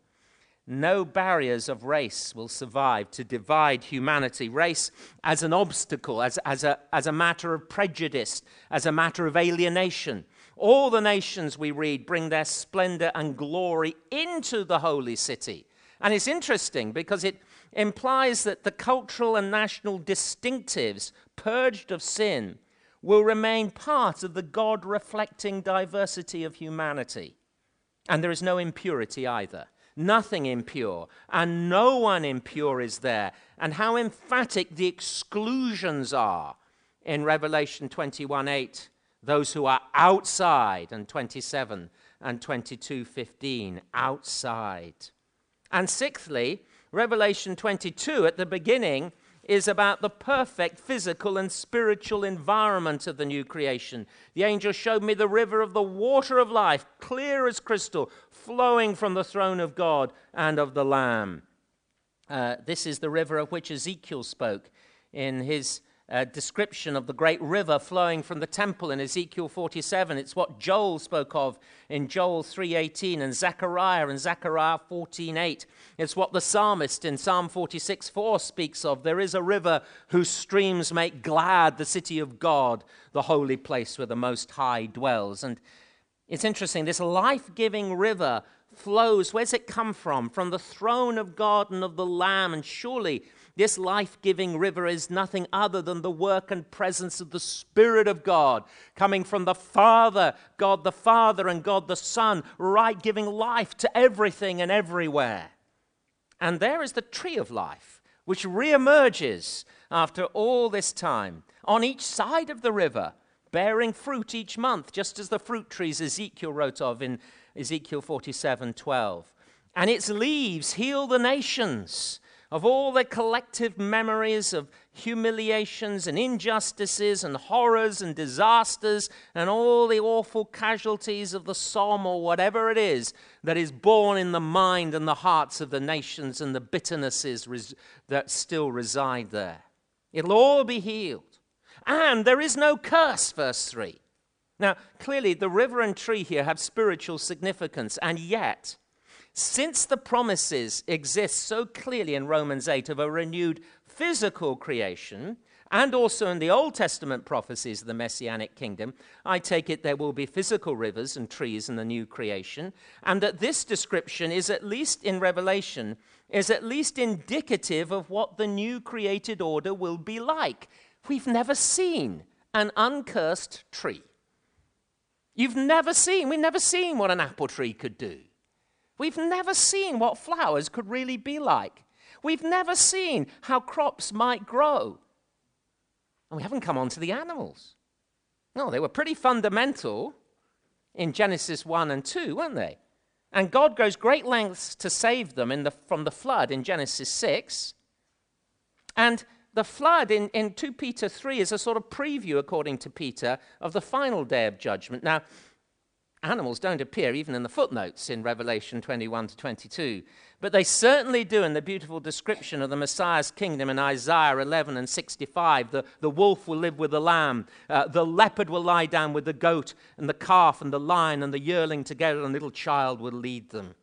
No barriers of race will survive to divide humanity. Race as an obstacle, as, as, a, as a matter of prejudice, as a matter of alienation. All the nations we read bring their splendor and glory into the holy city. And it's interesting because it implies that the cultural and national distinctives, purged of sin, will remain part of the God reflecting diversity of humanity. And there is no impurity either nothing impure, and no one impure is there. And how emphatic the exclusions are in Revelation 21 8, those who are outside, and 27 and 22 15, outside. And sixthly, Revelation 22 at the beginning is about the perfect physical and spiritual environment of the new creation. The angel showed me the river of the water of life, clear as crystal, flowing from the throne of God and of the Lamb. Uh, this is the river of which Ezekiel spoke in his uh, description of the great river flowing from the temple in Ezekiel 47. It's what Joel spoke of in Joel 3:18 and Zechariah in Zechariah 14:8. It's what the psalmist in Psalm 46:4 speaks of. There is a river whose streams make glad the city of God, the holy place where the Most High dwells. And it's interesting, this life-giving river flows. Where's it come from? From the throne of God and of the Lamb. And surely this life giving river is nothing other than the work and presence of the Spirit of God coming from the Father, God the Father, and God the Son, right, giving life to everything and everywhere. And there is the tree of life, which reemerges after all this time on each side of the river, bearing fruit each month, just as the fruit trees Ezekiel wrote of in Ezekiel 47 12. And its leaves heal the nations of all the collective memories of humiliations and injustices and horrors and disasters and all the awful casualties of the Somme or whatever it is that is born in the mind and the hearts of the nations and the bitternesses res- that still reside there. It'll all be healed. And there is no curse, verse 3. Now, clearly, the river and tree here have spiritual significance, and yet, since the promises exist so clearly in Romans 8 of a renewed physical creation, and also in the Old Testament prophecies of the Messianic kingdom, I take it there will be physical rivers and trees in the new creation, and that this description is at least in Revelation, is at least indicative of what the new created order will be like. We've never seen an uncursed tree. You've never seen, we've never seen what an apple tree could do. We've never seen what flowers could really be like. We've never seen how crops might grow. And we haven't come on to the animals. No, they were pretty fundamental in Genesis 1 and 2, weren't they? And God goes great lengths to save them the, from the flood in Genesis 6. And the flood in, in 2 Peter 3 is a sort of preview, according to Peter, of the final day of judgment. Now, Animals don't appear even in the footnotes in Revelation 21 to 22, but they certainly do in the beautiful description of the Messiah's kingdom in Isaiah 11 and 65. The, the wolf will live with the lamb, uh, the leopard will lie down with the goat, and the calf and the lion and the yearling together, and a little child will lead them.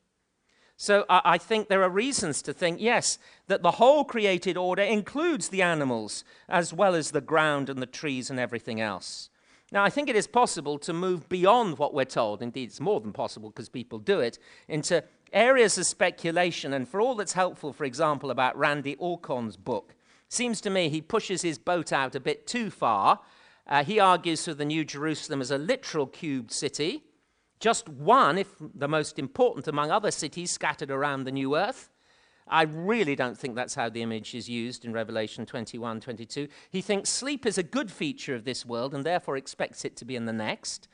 So I, I think there are reasons to think, yes, that the whole created order includes the animals as well as the ground and the trees and everything else. Now, I think it is possible to move beyond what we're told. Indeed, it's more than possible because people do it, into areas of speculation. And for all that's helpful, for example, about Randy Alcorn's book, seems to me he pushes his boat out a bit too far. Uh, he argues for the New Jerusalem as a literal cubed city, just one, if the most important among other cities scattered around the new earth. I really don't think that's how the image is used in Revelation 21 22. He thinks sleep is a good feature of this world and therefore expects it to be in the next.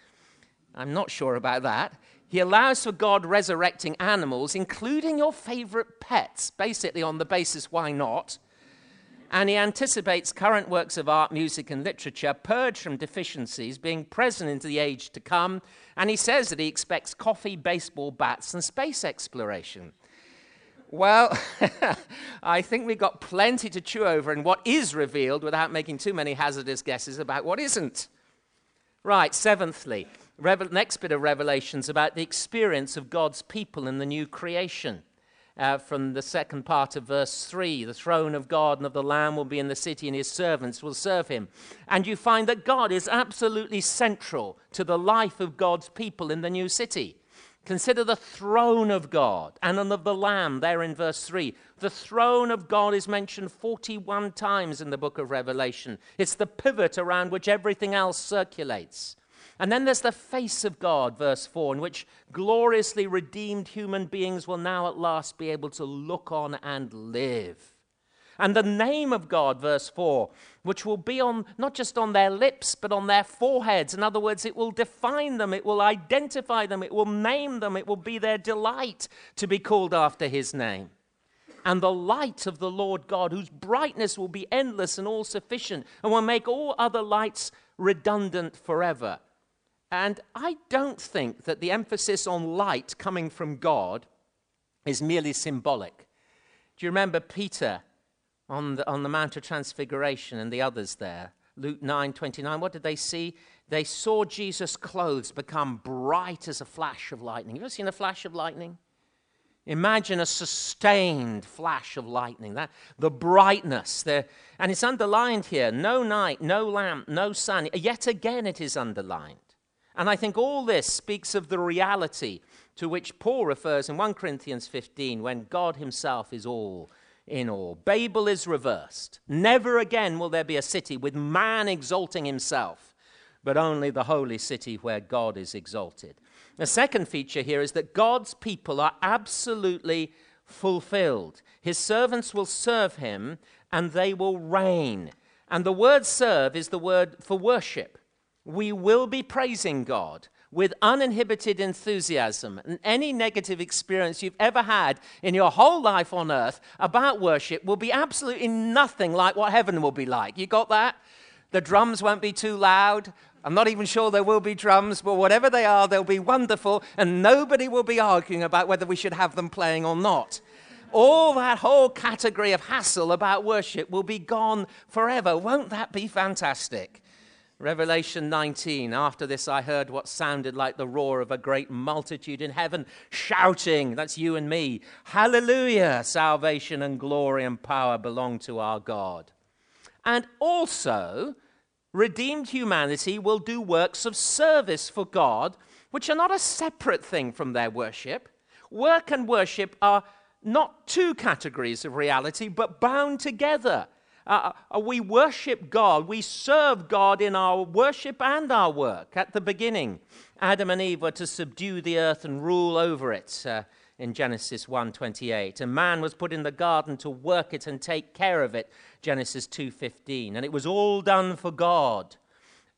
I'm not sure about that. He allows for God resurrecting animals, including your favorite pets, basically on the basis why not? And he anticipates current works of art, music, and literature purged from deficiencies, being present into the age to come. And he says that he expects coffee, baseball bats, and space exploration. Well, <laughs> I think we've got plenty to chew over in what is revealed without making too many hazardous guesses about what isn't. Right, seventhly, Revel- next bit of revelations about the experience of God's people in the new creation. Uh, from the second part of verse 3 the throne of God and of the Lamb will be in the city, and his servants will serve him. And you find that God is absolutely central to the life of God's people in the new city. Consider the throne of God and of the Lamb there in verse 3. The throne of God is mentioned 41 times in the book of Revelation. It's the pivot around which everything else circulates. And then there's the face of God, verse 4, in which gloriously redeemed human beings will now at last be able to look on and live. And the name of God, verse 4, which will be on not just on their lips, but on their foreheads. In other words, it will define them, it will identify them, it will name them, it will be their delight to be called after his name. And the light of the Lord God, whose brightness will be endless and all sufficient, and will make all other lights redundant forever. And I don't think that the emphasis on light coming from God is merely symbolic. Do you remember Peter on the, on the Mount of Transfiguration and the others there? Luke 9 29. What did they see? They saw Jesus' clothes become bright as a flash of lightning. You ever seen a flash of lightning? Imagine a sustained flash of lightning. That the brightness The, and it's underlined here: no night, no lamp, no sun. Yet again, it is underlined. And I think all this speaks of the reality to which Paul refers in 1 Corinthians 15 when God himself is all in all. Babel is reversed. Never again will there be a city with man exalting himself, but only the holy city where God is exalted. The second feature here is that God's people are absolutely fulfilled. His servants will serve him and they will reign. And the word serve is the word for worship we will be praising God with uninhibited enthusiasm. And any negative experience you've ever had in your whole life on earth about worship will be absolutely nothing like what heaven will be like. You got that? The drums won't be too loud. I'm not even sure there will be drums, but whatever they are, they'll be wonderful, and nobody will be arguing about whether we should have them playing or not. All that whole category of hassle about worship will be gone forever. Won't that be fantastic? Revelation 19. After this, I heard what sounded like the roar of a great multitude in heaven shouting, that's you and me, Hallelujah! Salvation and glory and power belong to our God. And also, redeemed humanity will do works of service for God, which are not a separate thing from their worship. Work and worship are not two categories of reality, but bound together. Uh, uh, we worship God. We serve God in our worship and our work. At the beginning, Adam and Eve were to subdue the earth and rule over it. Uh, in Genesis 1:28. A man was put in the garden to work it and take care of it, Genesis 2:15. And it was all done for God.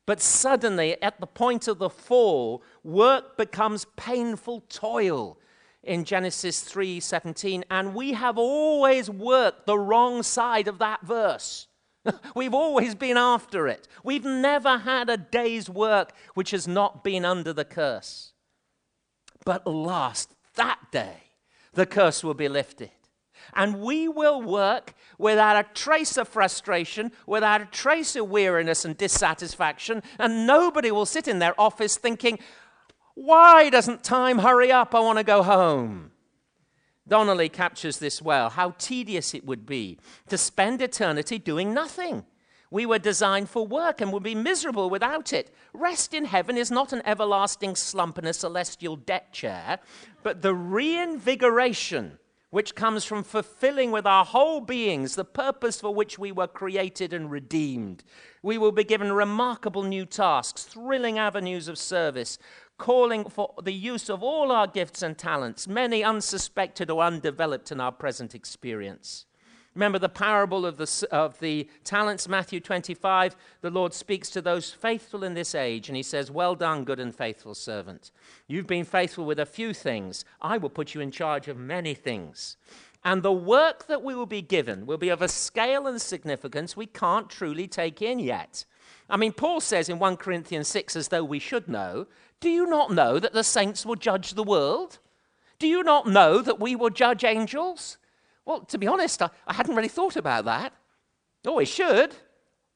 But suddenly at the point of the fall, work becomes painful toil in Genesis 3:17 and we have always worked the wrong side of that verse. <laughs> We've always been after it. We've never had a day's work which has not been under the curse. But last that day the curse will be lifted. And we will work without a trace of frustration, without a trace of weariness and dissatisfaction, and nobody will sit in their office thinking, why doesn't time hurry up? I want to go home. Donnelly captures this well how tedious it would be to spend eternity doing nothing. We were designed for work and would be miserable without it. Rest in heaven is not an everlasting slump in a celestial deck chair, but the reinvigoration which comes from fulfilling with our whole beings the purpose for which we were created and redeemed. We will be given remarkable new tasks, thrilling avenues of service, calling for the use of all our gifts and talents, many unsuspected or undeveloped in our present experience. Remember the parable of the, of the talents, Matthew 25? The Lord speaks to those faithful in this age, and he says, Well done, good and faithful servant. You've been faithful with a few things. I will put you in charge of many things. And the work that we will be given will be of a scale and significance we can't truly take in yet. I mean, Paul says in 1 Corinthians 6, as though we should know, Do you not know that the saints will judge the world? Do you not know that we will judge angels? Well, to be honest, I, I hadn't really thought about that. Oh, we should.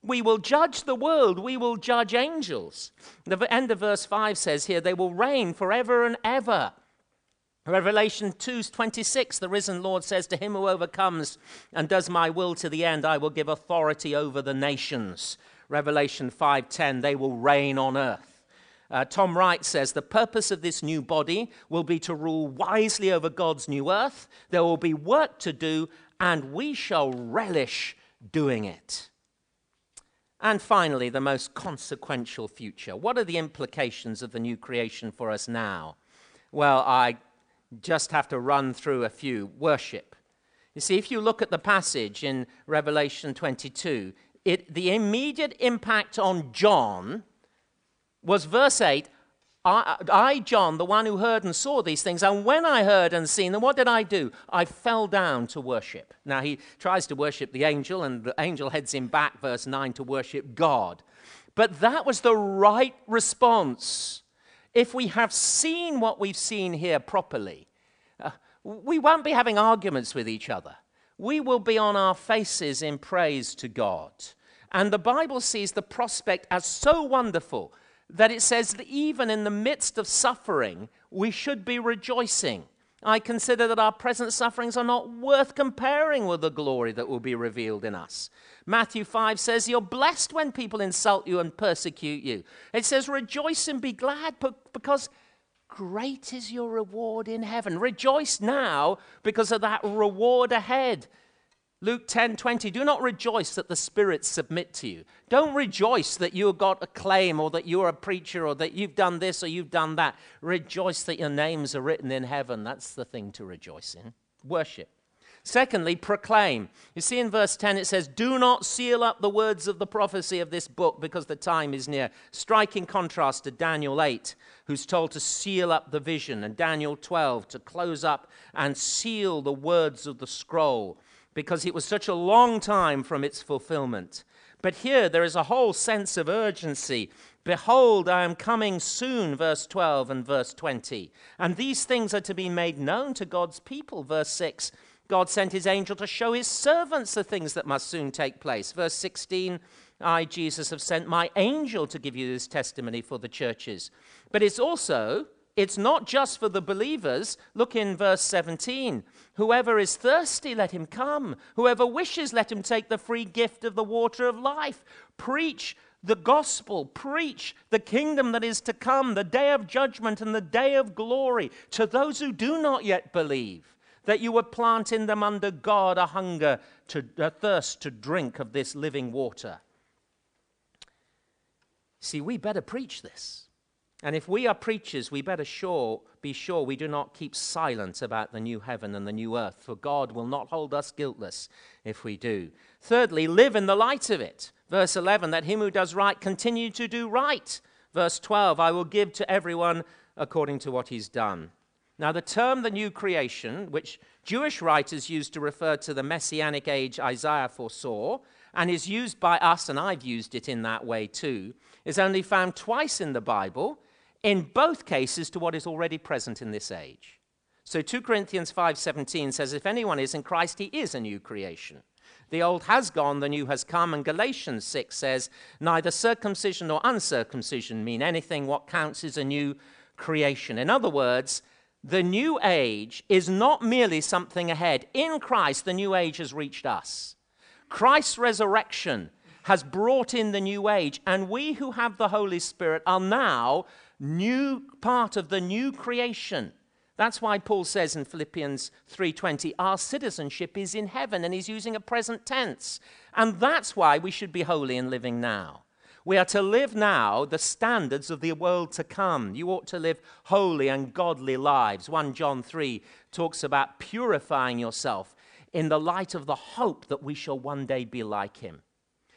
We will judge the world. We will judge angels. The end of verse 5 says here, they will reign forever and ever. Revelation 2:26 the risen Lord says to him who overcomes and does my will to the end I will give authority over the nations. Revelation 5:10 they will reign on earth. Uh, Tom Wright says the purpose of this new body will be to rule wisely over God's new earth. There will be work to do, and we shall relish doing it. And finally, the most consequential future. What are the implications of the new creation for us now? Well, I just have to run through a few. Worship. You see, if you look at the passage in Revelation 22, it, the immediate impact on John was verse 8 I, John, the one who heard and saw these things, and when I heard and seen them, what did I do? I fell down to worship. Now, he tries to worship the angel, and the angel heads him back, verse 9, to worship God. But that was the right response. If we have seen what we've seen here properly, uh, we won't be having arguments with each other. We will be on our faces in praise to God. And the Bible sees the prospect as so wonderful that it says that even in the midst of suffering, we should be rejoicing. I consider that our present sufferings are not worth comparing with the glory that will be revealed in us. Matthew 5 says, You're blessed when people insult you and persecute you. It says, Rejoice and be glad because great is your reward in heaven. Rejoice now because of that reward ahead. Luke 10 20, do not rejoice that the spirits submit to you. Don't rejoice that you have got a claim or that you're a preacher or that you've done this or you've done that. Rejoice that your names are written in heaven. That's the thing to rejoice in. Worship. Secondly, proclaim. You see in verse 10 it says, Do not seal up the words of the prophecy of this book because the time is near. Striking contrast to Daniel 8, who's told to seal up the vision, and Daniel 12 to close up and seal the words of the scroll because it was such a long time from its fulfillment. But here there is a whole sense of urgency. Behold, I am coming soon, verse 12 and verse 20. And these things are to be made known to God's people, verse 6. God sent his angel to show his servants the things that must soon take place. Verse 16, I, Jesus, have sent my angel to give you this testimony for the churches. But it's also it's not just for the believers. Look in verse 17. Whoever is thirsty, let him come. Whoever wishes, let him take the free gift of the water of life. Preach the gospel, preach the kingdom that is to come, the day of judgment and the day of glory to those who do not yet believe, that you would plant in them under God a hunger, to, a thirst to drink of this living water. See, we better preach this. And if we are preachers, we better sure, be sure we do not keep silent about the new heaven and the new earth, for God will not hold us guiltless if we do. Thirdly, live in the light of it. Verse 11, that him who does right continue to do right. Verse 12, I will give to everyone according to what he's done. Now, the term the new creation, which Jewish writers used to refer to the messianic age Isaiah foresaw, and is used by us, and I've used it in that way too, is only found twice in the Bible in both cases to what is already present in this age. So 2 Corinthians 5:17 says if anyone is in Christ he is a new creation. The old has gone, the new has come, and Galatians 6 says neither circumcision nor uncircumcision mean anything what counts is a new creation. In other words, the new age is not merely something ahead. In Christ, the new age has reached us. Christ's resurrection has brought in the new age, and we who have the Holy Spirit are now new part of the new creation. That's why Paul says in Philippians 3:20, our citizenship is in heaven and he's using a present tense. And that's why we should be holy and living now. We are to live now the standards of the world to come. You ought to live holy and godly lives. 1 John 3 talks about purifying yourself in the light of the hope that we shall one day be like him.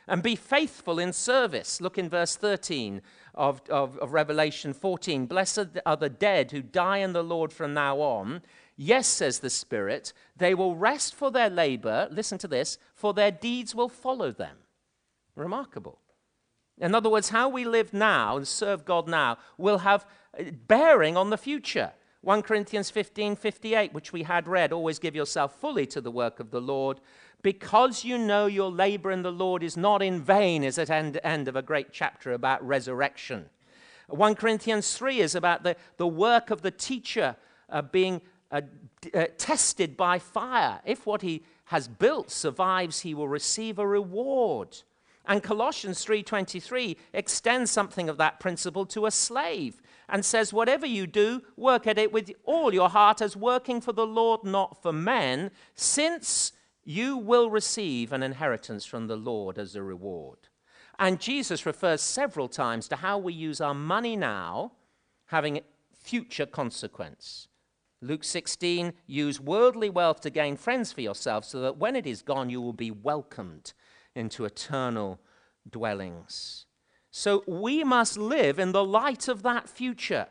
And be faithful in service. Look in verse 13 of, of, of, Revelation 14. Blessed are the dead who die in the Lord from now on. Yes, says the Spirit, they will rest for their labor. Listen to this, for their deeds will follow them. Remarkable. In other words, how we live now and serve God now will have bearing on the future. 1 Corinthians 15 58, which we had read, always give yourself fully to the work of the Lord, because you know your labor in the Lord is not in vain, is at end, end of a great chapter about resurrection. 1 Corinthians 3 is about the, the work of the teacher uh, being uh, uh, tested by fire. If what he has built survives, he will receive a reward. And Colossians 3:23 extends something of that principle to a slave and says whatever you do work at it with all your heart as working for the Lord not for men since you will receive an inheritance from the Lord as a reward. And Jesus refers several times to how we use our money now having future consequence. Luke 16, use worldly wealth to gain friends for yourself so that when it is gone, you will be welcomed into eternal dwellings. So we must live in the light of that future.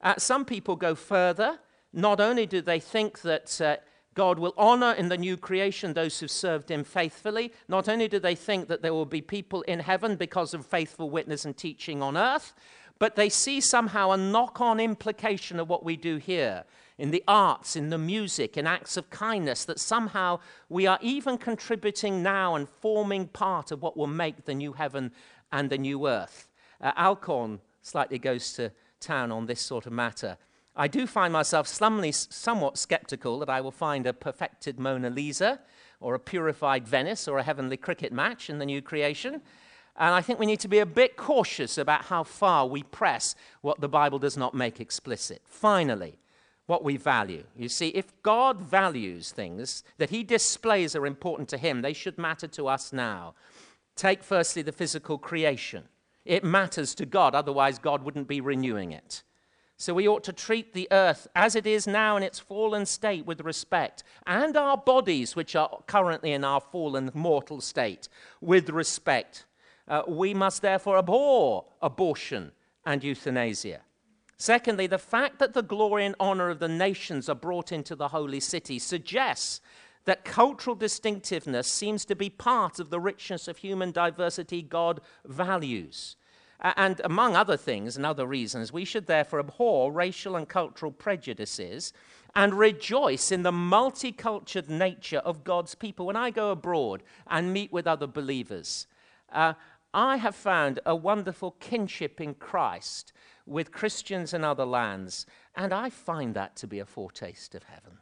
Uh, some people go further. Not only do they think that uh, God will honor in the new creation those who've served him faithfully, not only do they think that there will be people in heaven because of faithful witness and teaching on earth, but they see somehow a knock on implication of what we do here in the arts, in the music, in acts of kindness, that somehow we are even contributing now and forming part of what will make the new heaven and the new earth. Uh, Alcorn slightly goes to town on this sort of matter. I do find myself slumly, somewhat skeptical that I will find a perfected Mona Lisa or a purified Venice or a heavenly cricket match in the new creation. And I think we need to be a bit cautious about how far we press what the Bible does not make explicit. Finally, what we value. You see, if God values things that he displays are important to him, they should matter to us now. Take firstly the physical creation. It matters to God, otherwise, God wouldn't be renewing it. So we ought to treat the earth as it is now in its fallen state with respect, and our bodies, which are currently in our fallen mortal state, with respect. Uh, we must therefore abhor abortion and euthanasia. Secondly, the fact that the glory and honor of the nations are brought into the holy city suggests that cultural distinctiveness seems to be part of the richness of human diversity God values. And among other things and other reasons, we should therefore abhor racial and cultural prejudices and rejoice in the multicultural nature of God's people. When I go abroad and meet with other believers, uh, I have found a wonderful kinship in Christ with Christians in other lands, and I find that to be a foretaste of heaven.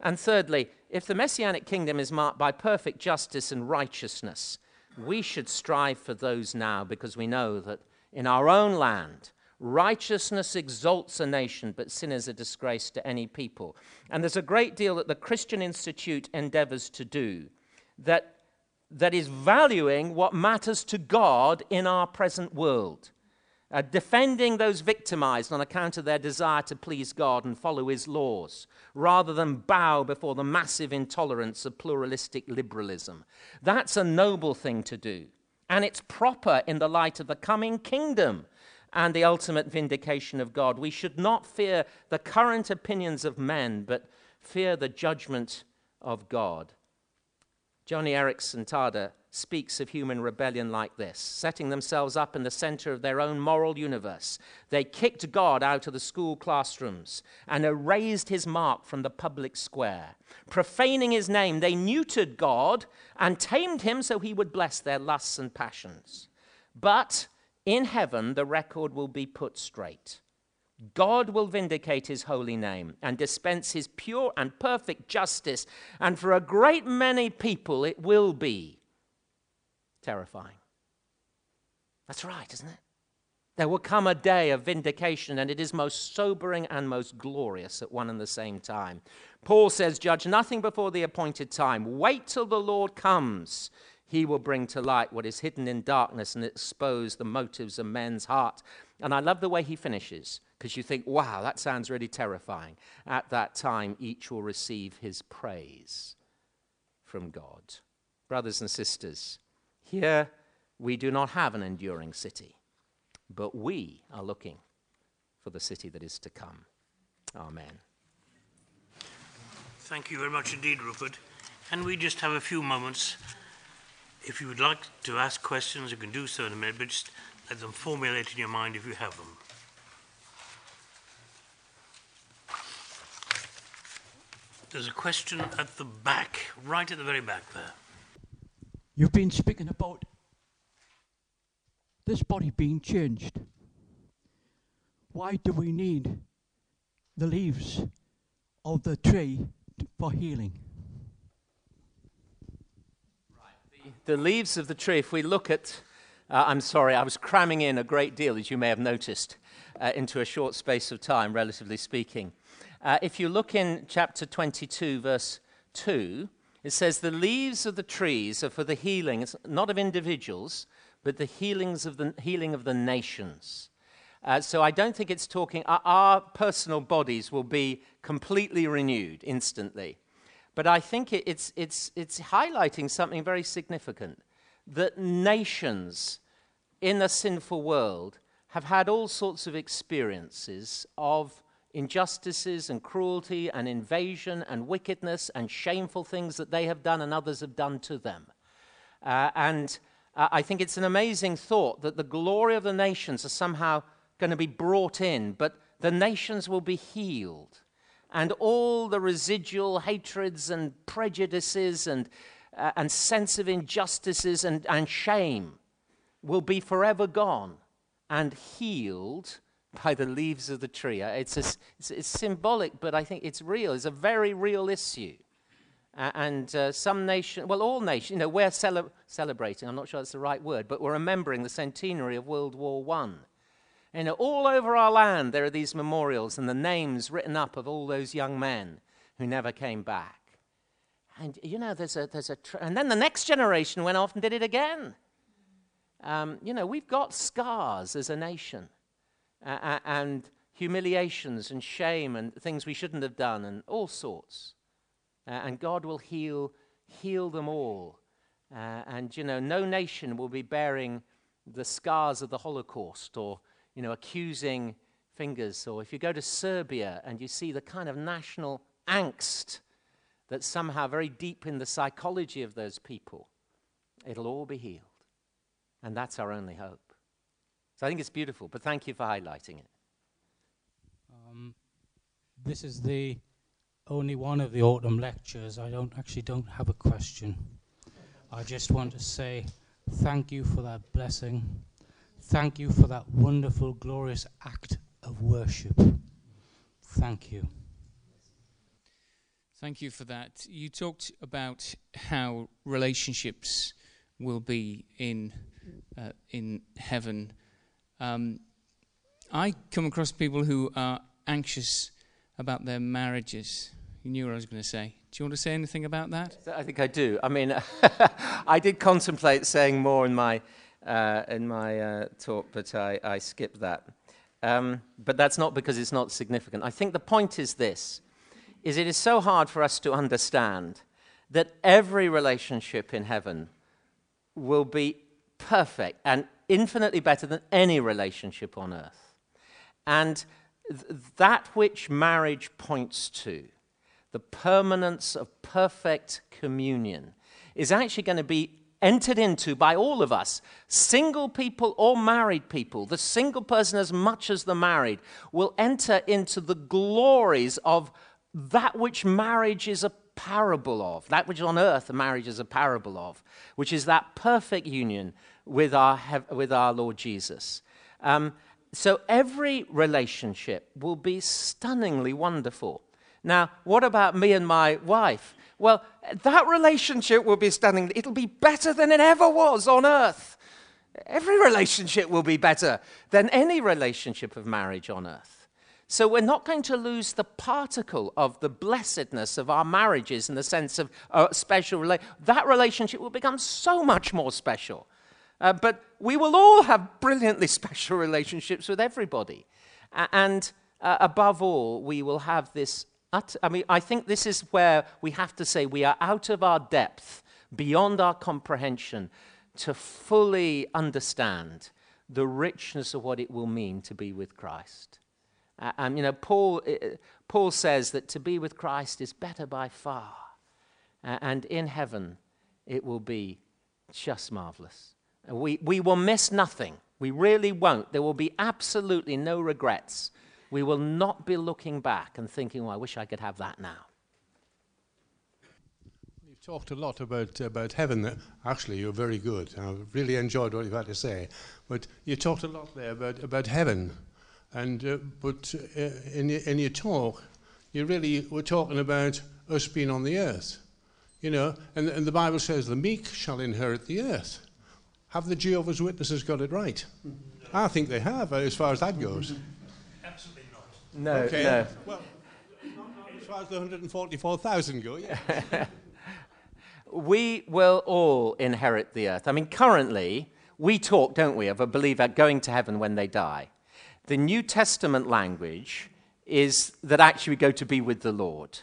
And thirdly, if the messianic kingdom is marked by perfect justice and righteousness, we should strive for those now because we know that in our own land, righteousness exalts a nation, but sin is a disgrace to any people. And there's a great deal that the Christian Institute endeavors to do that, that is valuing what matters to God in our present world uh, defending those victimized on account of their desire to please God and follow His laws, rather than bow before the massive intolerance of pluralistic liberalism. That's a noble thing to do. And it's proper in the light of the coming kingdom and the ultimate vindication of God. We should not fear the current opinions of men, but fear the judgment of God. Joni Eareckson Tada speaks of human rebellion like this setting themselves up in the center of their own moral universe. They kicked God out of the school classrooms and erased his mark from the public square. Profaning his name, they neutered God and tamed him so he would bless their lusts and passions. But in heaven, the record will be put straight. God will vindicate his holy name and dispense his pure and perfect justice. And for a great many people, it will be terrifying. That's right, isn't it? There will come a day of vindication, and it is most sobering and most glorious at one and the same time. Paul says, Judge nothing before the appointed time. Wait till the Lord comes. He will bring to light what is hidden in darkness and expose the motives of men's heart. And I love the way he finishes because you think, wow, that sounds really terrifying. At that time, each will receive his praise from God. Brothers and sisters, here we do not have an enduring city, but we are looking for the city that is to come. Amen. Thank you very much indeed, Rupert. And we just have a few moments. If you would like to ask questions, you can do so in a minute, but just let them formulate in your mind if you have them. There's a question at the back, right at the very back there. You've been speaking about this body being changed. Why do we need the leaves of the tree for healing? The leaves of the tree, if we look at, uh, I'm sorry, I was cramming in a great deal, as you may have noticed, uh, into a short space of time, relatively speaking. Uh, if you look in chapter 22, verse 2, it says, The leaves of the trees are for the healing, not of individuals, but the healings of the healing of the nations. Uh, so I don't think it's talking, our, our personal bodies will be completely renewed instantly. But I think it, it's, it's, it's highlighting something very significant that nations in a sinful world have had all sorts of experiences of injustices and cruelty and invasion and wickedness and shameful things that they have done and others have done to them. Uh, and uh, I think it's an amazing thought that the glory of the nations are somehow going to be brought in, but the nations will be healed. And all the residual hatreds and prejudices and, uh, and sense of injustices and, and shame will be forever gone and healed by the leaves of the tree. Uh, it's, a, it's, it's, symbolic, but I think it's real. It's a very real issue. Uh, and uh, some nation, well, all nations, you know, we're cele- celebrating, I'm not sure that's the right word, but we're remembering the centenary of World War I. You know, all over our land, there are these memorials and the names written up of all those young men who never came back. And, you know, there's a, there's a, and then the next generation went off and did it again. Um, you know, we've got scars as a nation uh, and humiliations and shame and things we shouldn't have done and all sorts. Uh, and God will heal, heal them all. Uh, and, you know, no nation will be bearing the scars of the Holocaust or, you know, accusing fingers. Or if you go to Serbia and you see the kind of national angst that's somehow very deep in the psychology of those people, it'll all be healed. And that's our only hope. So I think it's beautiful, but thank you for highlighting it. Um, this is the only one of the autumn lectures. I don't actually don't have a question. I just want to say thank you for that blessing. Thank you for that wonderful, glorious act of worship. Thank you. Thank you for that. You talked about how relationships will be in uh, in heaven um, I come across people who are anxious about their marriages. You knew what I was going to say. Do you want to say anything about that? I think I do. I mean, <laughs> I did contemplate saying more in my, uh, in my uh, talk, but I, I skipped that. Um, but that's not because it's not significant. I think the point is this, is it is so hard for us to understand that every relationship in heaven will be perfect and infinitely better than any relationship on earth. And th- that which marriage points to, the permanence of perfect communion, is actually going to be entered into by all of us, single people or married people. The single person, as much as the married, will enter into the glories of that which marriage is a parable of, that which on earth marriage is a parable of, which is that perfect union with our, with our Lord Jesus. Um, so every relationship will be stunningly wonderful. Now, what about me and my wife? Well, that relationship will be stunning. It'll be better than it ever was on earth. Every relationship will be better than any relationship of marriage on earth. So we're not going to lose the particle of the blessedness of our marriages in the sense of a special relationship. That relationship will become so much more special. Uh, but we will all have brilliantly <laughs> special relationships with everybody. and uh, above all, we will have this. Ut- I mean, I think this is where we have to say we are out of our depth, beyond our comprehension, to fully understand the richness of what it will mean to be with Christ. Uh, and, you know, Paul, uh, Paul says that to be with Christ is better by far. Uh, and in heaven, it will be just marvelous. We, we will miss nothing. We really won't. There will be absolutely no regrets. We will not be looking back and thinking, oh, I wish I could have that now. You've talked a lot about, about heaven. Actually, you're very good. I've really enjoyed what you've had to say. But you talked a lot there about, about heaven. And, uh, but uh, in, in your talk, you really were talking about us being on the earth. You know, and, and the Bible says the meek shall inherit the earth. Have the Jehovah's Witnesses got it right? Mm-hmm. I think they have, uh, as far as that goes. Absolutely not. No, okay. no. Well, as far as the 144,000 go, yeah. <laughs> we will all inherit the earth. I mean, currently, we talk, don't we, of a believer going to heaven when they die. The New Testament language is that actually we go to be with the Lord.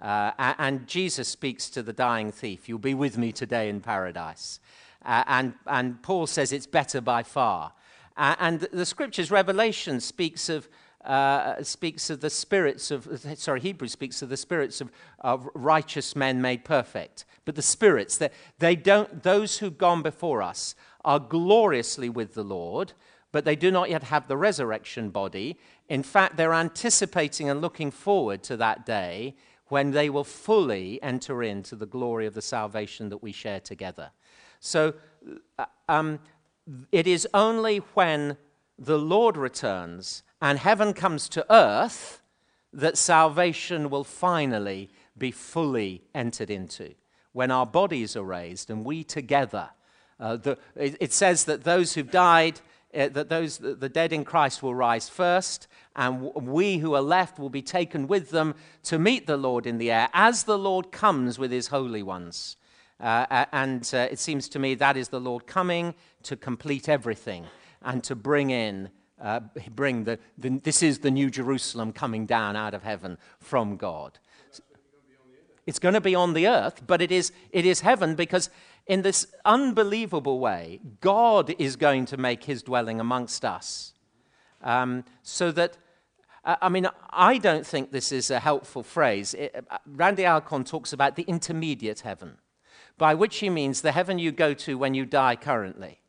Uh, and Jesus speaks to the dying thief, You'll be with me today in paradise. Uh, and, and Paul says it's better by far. Uh, and the scriptures, Revelation speaks of, uh, speaks of the spirits of, sorry, Hebrew speaks of the spirits of, of righteous men made perfect. But the spirits, they, they don't, those who've gone before us are gloriously with the Lord but they do not yet have the resurrection body. In fact, they're anticipating and looking forward to that day when they will fully enter into the glory of the salvation that we share together. So uh, um, it is only when the Lord returns and heaven comes to earth that salvation will finally be fully entered into. When our bodies are raised and we together, uh, the, it, it says that those who've died uh, that those the dead in Christ will rise first, and we who are left will be taken with them to meet the Lord in the air as the Lord comes with his holy ones. Uh, and uh, it seems to me that is the Lord coming to complete everything and to bring in, uh, bring the, the, this is the new Jerusalem coming down out of heaven from God. It's going to be on the earth, but it is, it is heaven because in this unbelievable way, God is going to make his dwelling amongst us. Um, so that, uh, I mean, I don't think this is a helpful phrase. It, uh, Randy Alcorn talks about the intermediate heaven, by which he means the heaven you go to when you die currently.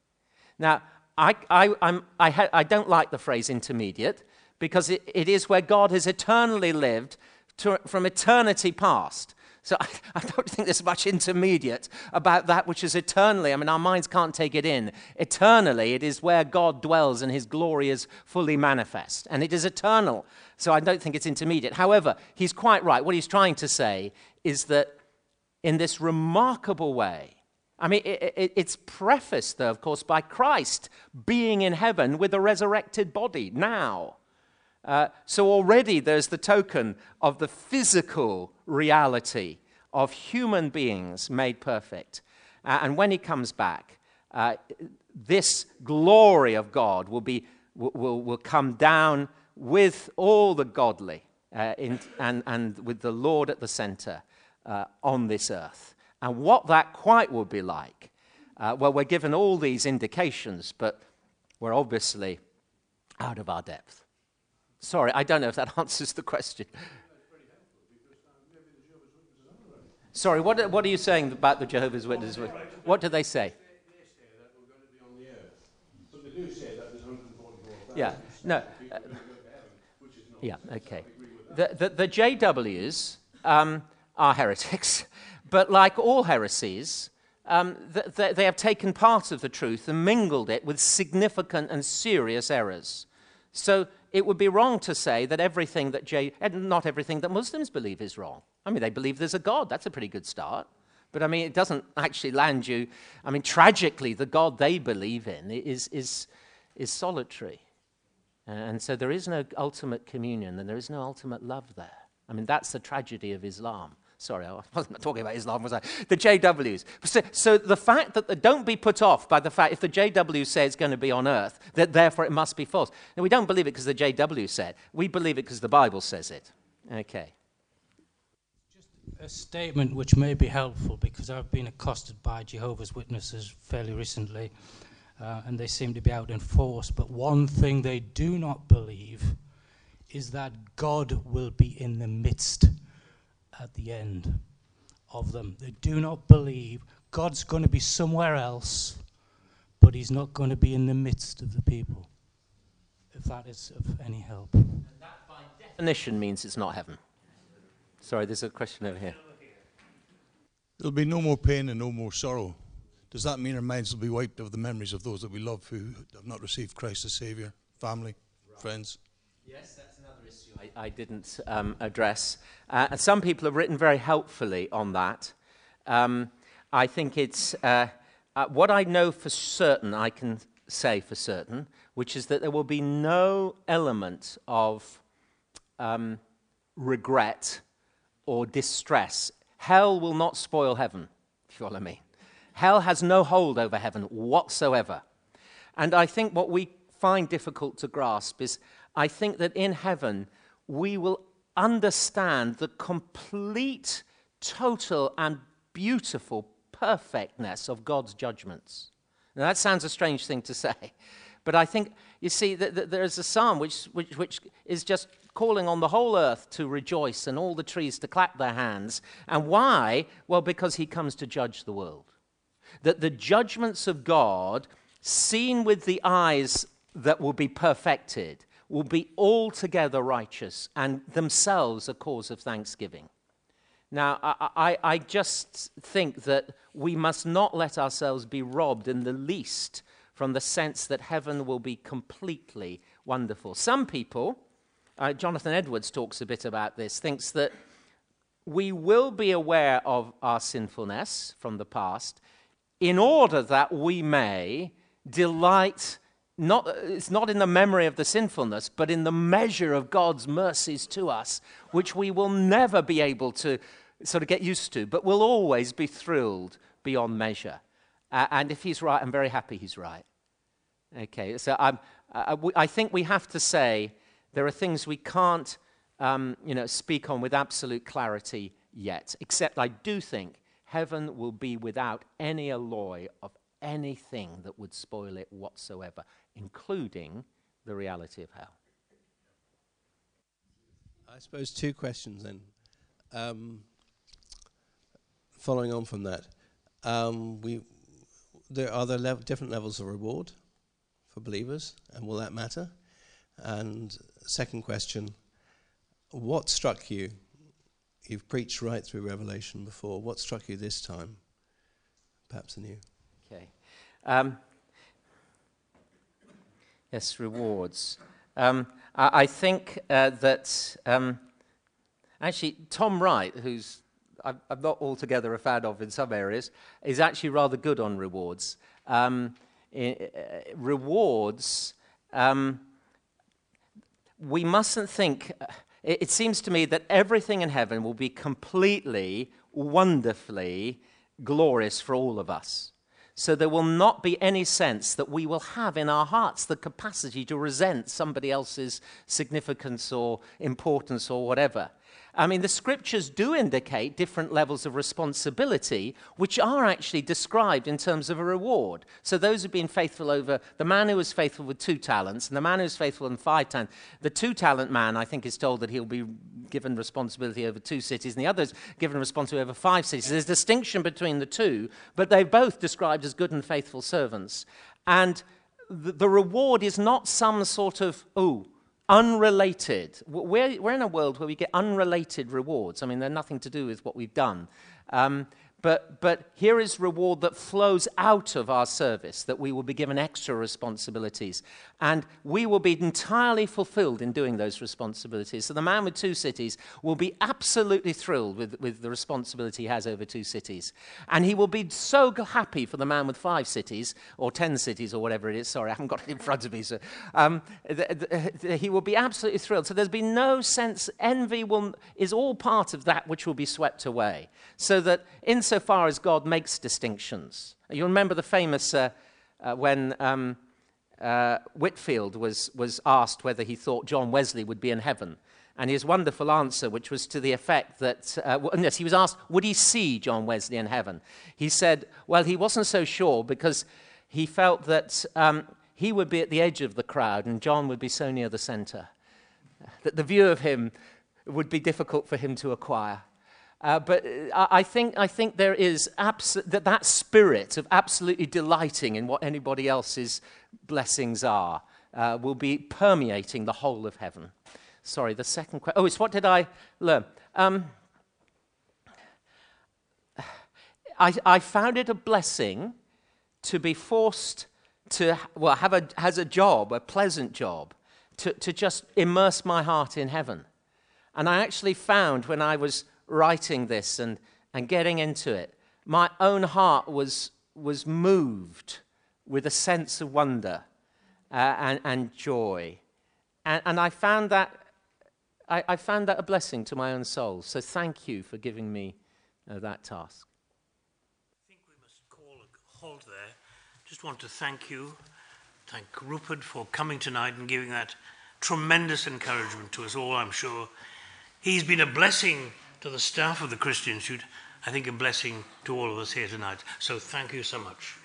Now, I, I, I, ha- I don't like the phrase intermediate because it, it is where God has eternally lived to, from eternity past. So <laughs> I, I, don't think there's much intermediate about that which is eternally. I mean, our minds can't take it in. Eternally, it is where God dwells and his glory is fully manifest. And it is eternal. So I don't think it's intermediate. However, he's quite right. What he's trying to say is that in this remarkable way, I mean, it, it, it's prefaced, though, of course, by Christ being in heaven with a resurrected body now. Uh, so already there's the token of the physical reality of human beings made perfect. Uh, and when he comes back, uh, this glory of God will, be, will, will come down with all the godly uh, in, and, and with the Lord at the center uh, on this earth. And what that quite would be like, uh, well, we're given all these indications, but we're obviously out of our depth. Sorry, I don't know if that <laughs> answers the question. Sorry, what, what are you saying about the Jehovah's Witnesses? What do they say? Yeah, no. Uh, yeah, okay. The, the, the JWs um, are heretics, <laughs> but like all heresies, um, th- they have taken part of the truth and mingled it with significant and serious errors. So it would be wrong to say that everything that J, not everything that Muslims believe is wrong. I mean, they believe there's a God. That's a pretty good start. But I mean, it doesn't actually land you. I mean, tragically, the God they believe in is, is, is solitary. And so there is no ultimate communion and there is no ultimate love there. I mean, that's the tragedy of Islam. Sorry, I <laughs> wasn't talking about Islam, was I? The JWs. So, so the fact that, the, don't be put off by the fact if the JW say it's going to be on earth, that therefore it must be false. Now, we don't believe it because the JW said. We believe it because the Bible says it. Okay. Just a statement which may be helpful because I've been accosted by Jehovah's Witnesses fairly recently, uh, and they seem to be out in force. But one thing they do not believe is that God will be in the midst at the end of them. They do not believe God's going to be somewhere else, but He's not going to be in the midst of the people. If that is of any help. And that by definition means it's not heaven. Sorry, there's a question over here. There'll be no more pain and no more sorrow. Does that mean our minds will be wiped of the memories of those that we love who have not received Christ as Saviour, family, right. friends? Yes, that's another issue I, I didn't um, address. Uh, some people have written very helpfully on that. Um, I think it's uh, uh, what I know for certain, I can say for certain, which is that there will be no element of um, regret or distress. Hell will not spoil heaven, if you follow me. Hell has no hold over heaven whatsoever. And I think what we find difficult to grasp is I think that in heaven we will understand the complete, total, and beautiful perfectness of God's judgments. Now, that sounds a strange thing to say, but I think, you see, that, there is a psalm which, which, which is just calling on the whole earth to rejoice and all the trees to clap their hands. And why? Well, because he comes to judge the world. That the judgments of God, seen with the eyes that will be perfected, will be altogether righteous and themselves a cause of thanksgiving. Now, I, I, I, just think that we must not let ourselves be robbed in the least from the sense that heaven will be completely wonderful. Some people, uh, Jonathan Edwards talks a bit about this, thinks that we will be aware of our sinfulness from the past in order that we may delight not, it's not in the memory of the sinfulness, but in the measure of God's mercies to us, which we will never be able to sort of get used to, but will always be thrilled beyond measure. Uh, and if he's right, I'm very happy he's right. Okay, so I'm, uh, I think we have to say there are things we can't um, you know, speak on with absolute clarity yet, except I do think heaven will be without any alloy of anything that would spoil it whatsoever including the reality of hell. I suppose two questions then. Um, following on from that, um, we there are there lev- different levels of reward for believers, and will that matter? And second question, what struck you? You've preached right through Revelation before. What struck you this time? Perhaps anew. Okay. Um, Yes, rewards. Um, I, I, think uh, that um, actually Tom Wright, who's I'm, not altogether a fan of in some areas, is actually rather good on rewards. Um, uh, rewards, um, we mustn't think. Uh, it, it seems to me that everything in heaven will be completely, wonderfully glorious for all of us. So there will not be any sense that we will have in our hearts the capacity to resent somebody else's significance or importance or whatever. I mean, the scriptures do indicate different levels of responsibility, which are actually described in terms of a reward. So, those who've been faithful over the man who was faithful with two talents, and the man who was faithful in five talents. The two talent man, I think, is told that he'll be given responsibility over two cities, and the other is given responsibility over five cities. There's distinction between the two, but they're both described as good and faithful servants. And the, the reward is not some sort of, oh, unrelated. We're, we're in a world where we get unrelated rewards. I mean, they're nothing to do with what we've done. Um, But, but here is reward that flows out of our service, that we will be given extra responsibilities. And we will be entirely fulfilled in doing those responsibilities. So the man with two cities will be absolutely thrilled with, with the responsibility he has over two cities. And he will be so happy for the man with five cities, or ten cities, or whatever it is. Sorry, I haven't got it in front of me. So, um, he will be absolutely thrilled. So there's been no sense, envy will, is all part of that which will be swept away. So that in insofar as God makes distinctions. You remember the famous uh, uh, when um, uh, Whitefield was, was asked whether he thought John Wesley would be in heaven. And his wonderful answer, which was to the effect that, uh, <laughs> yes, he was asked, would he see John Wesley in heaven? He said, well, he wasn't so sure because he felt that um, he would be at the edge of the crowd and John would be so near the center. That the view of him would be difficult for him to acquire. Uh, but uh, I think, I think there is abso- that, that spirit of absolutely delighting in what anybody else's blessings are uh, will be permeating the whole of heaven. Sorry, the second question. Oh, it's what did I learn? Um, I, I found it a blessing to be forced to, well, have a, has a job, a pleasant job, to, to just immerse my heart in heaven. And I actually found when I was writing this and, and getting into it, my own heart was, was moved with a sense of wonder uh, and, and joy. And, and I, found that, I, I, found that a blessing to my own soul. So thank you for giving me uh, that task. I think we must call a halt there. Just want to thank you, thank Rupert for coming tonight and giving that tremendous encouragement to us all, I'm sure. He's been a blessing to the staff of the Christian Institute, I think a blessing to all of us here tonight. So thank you so much.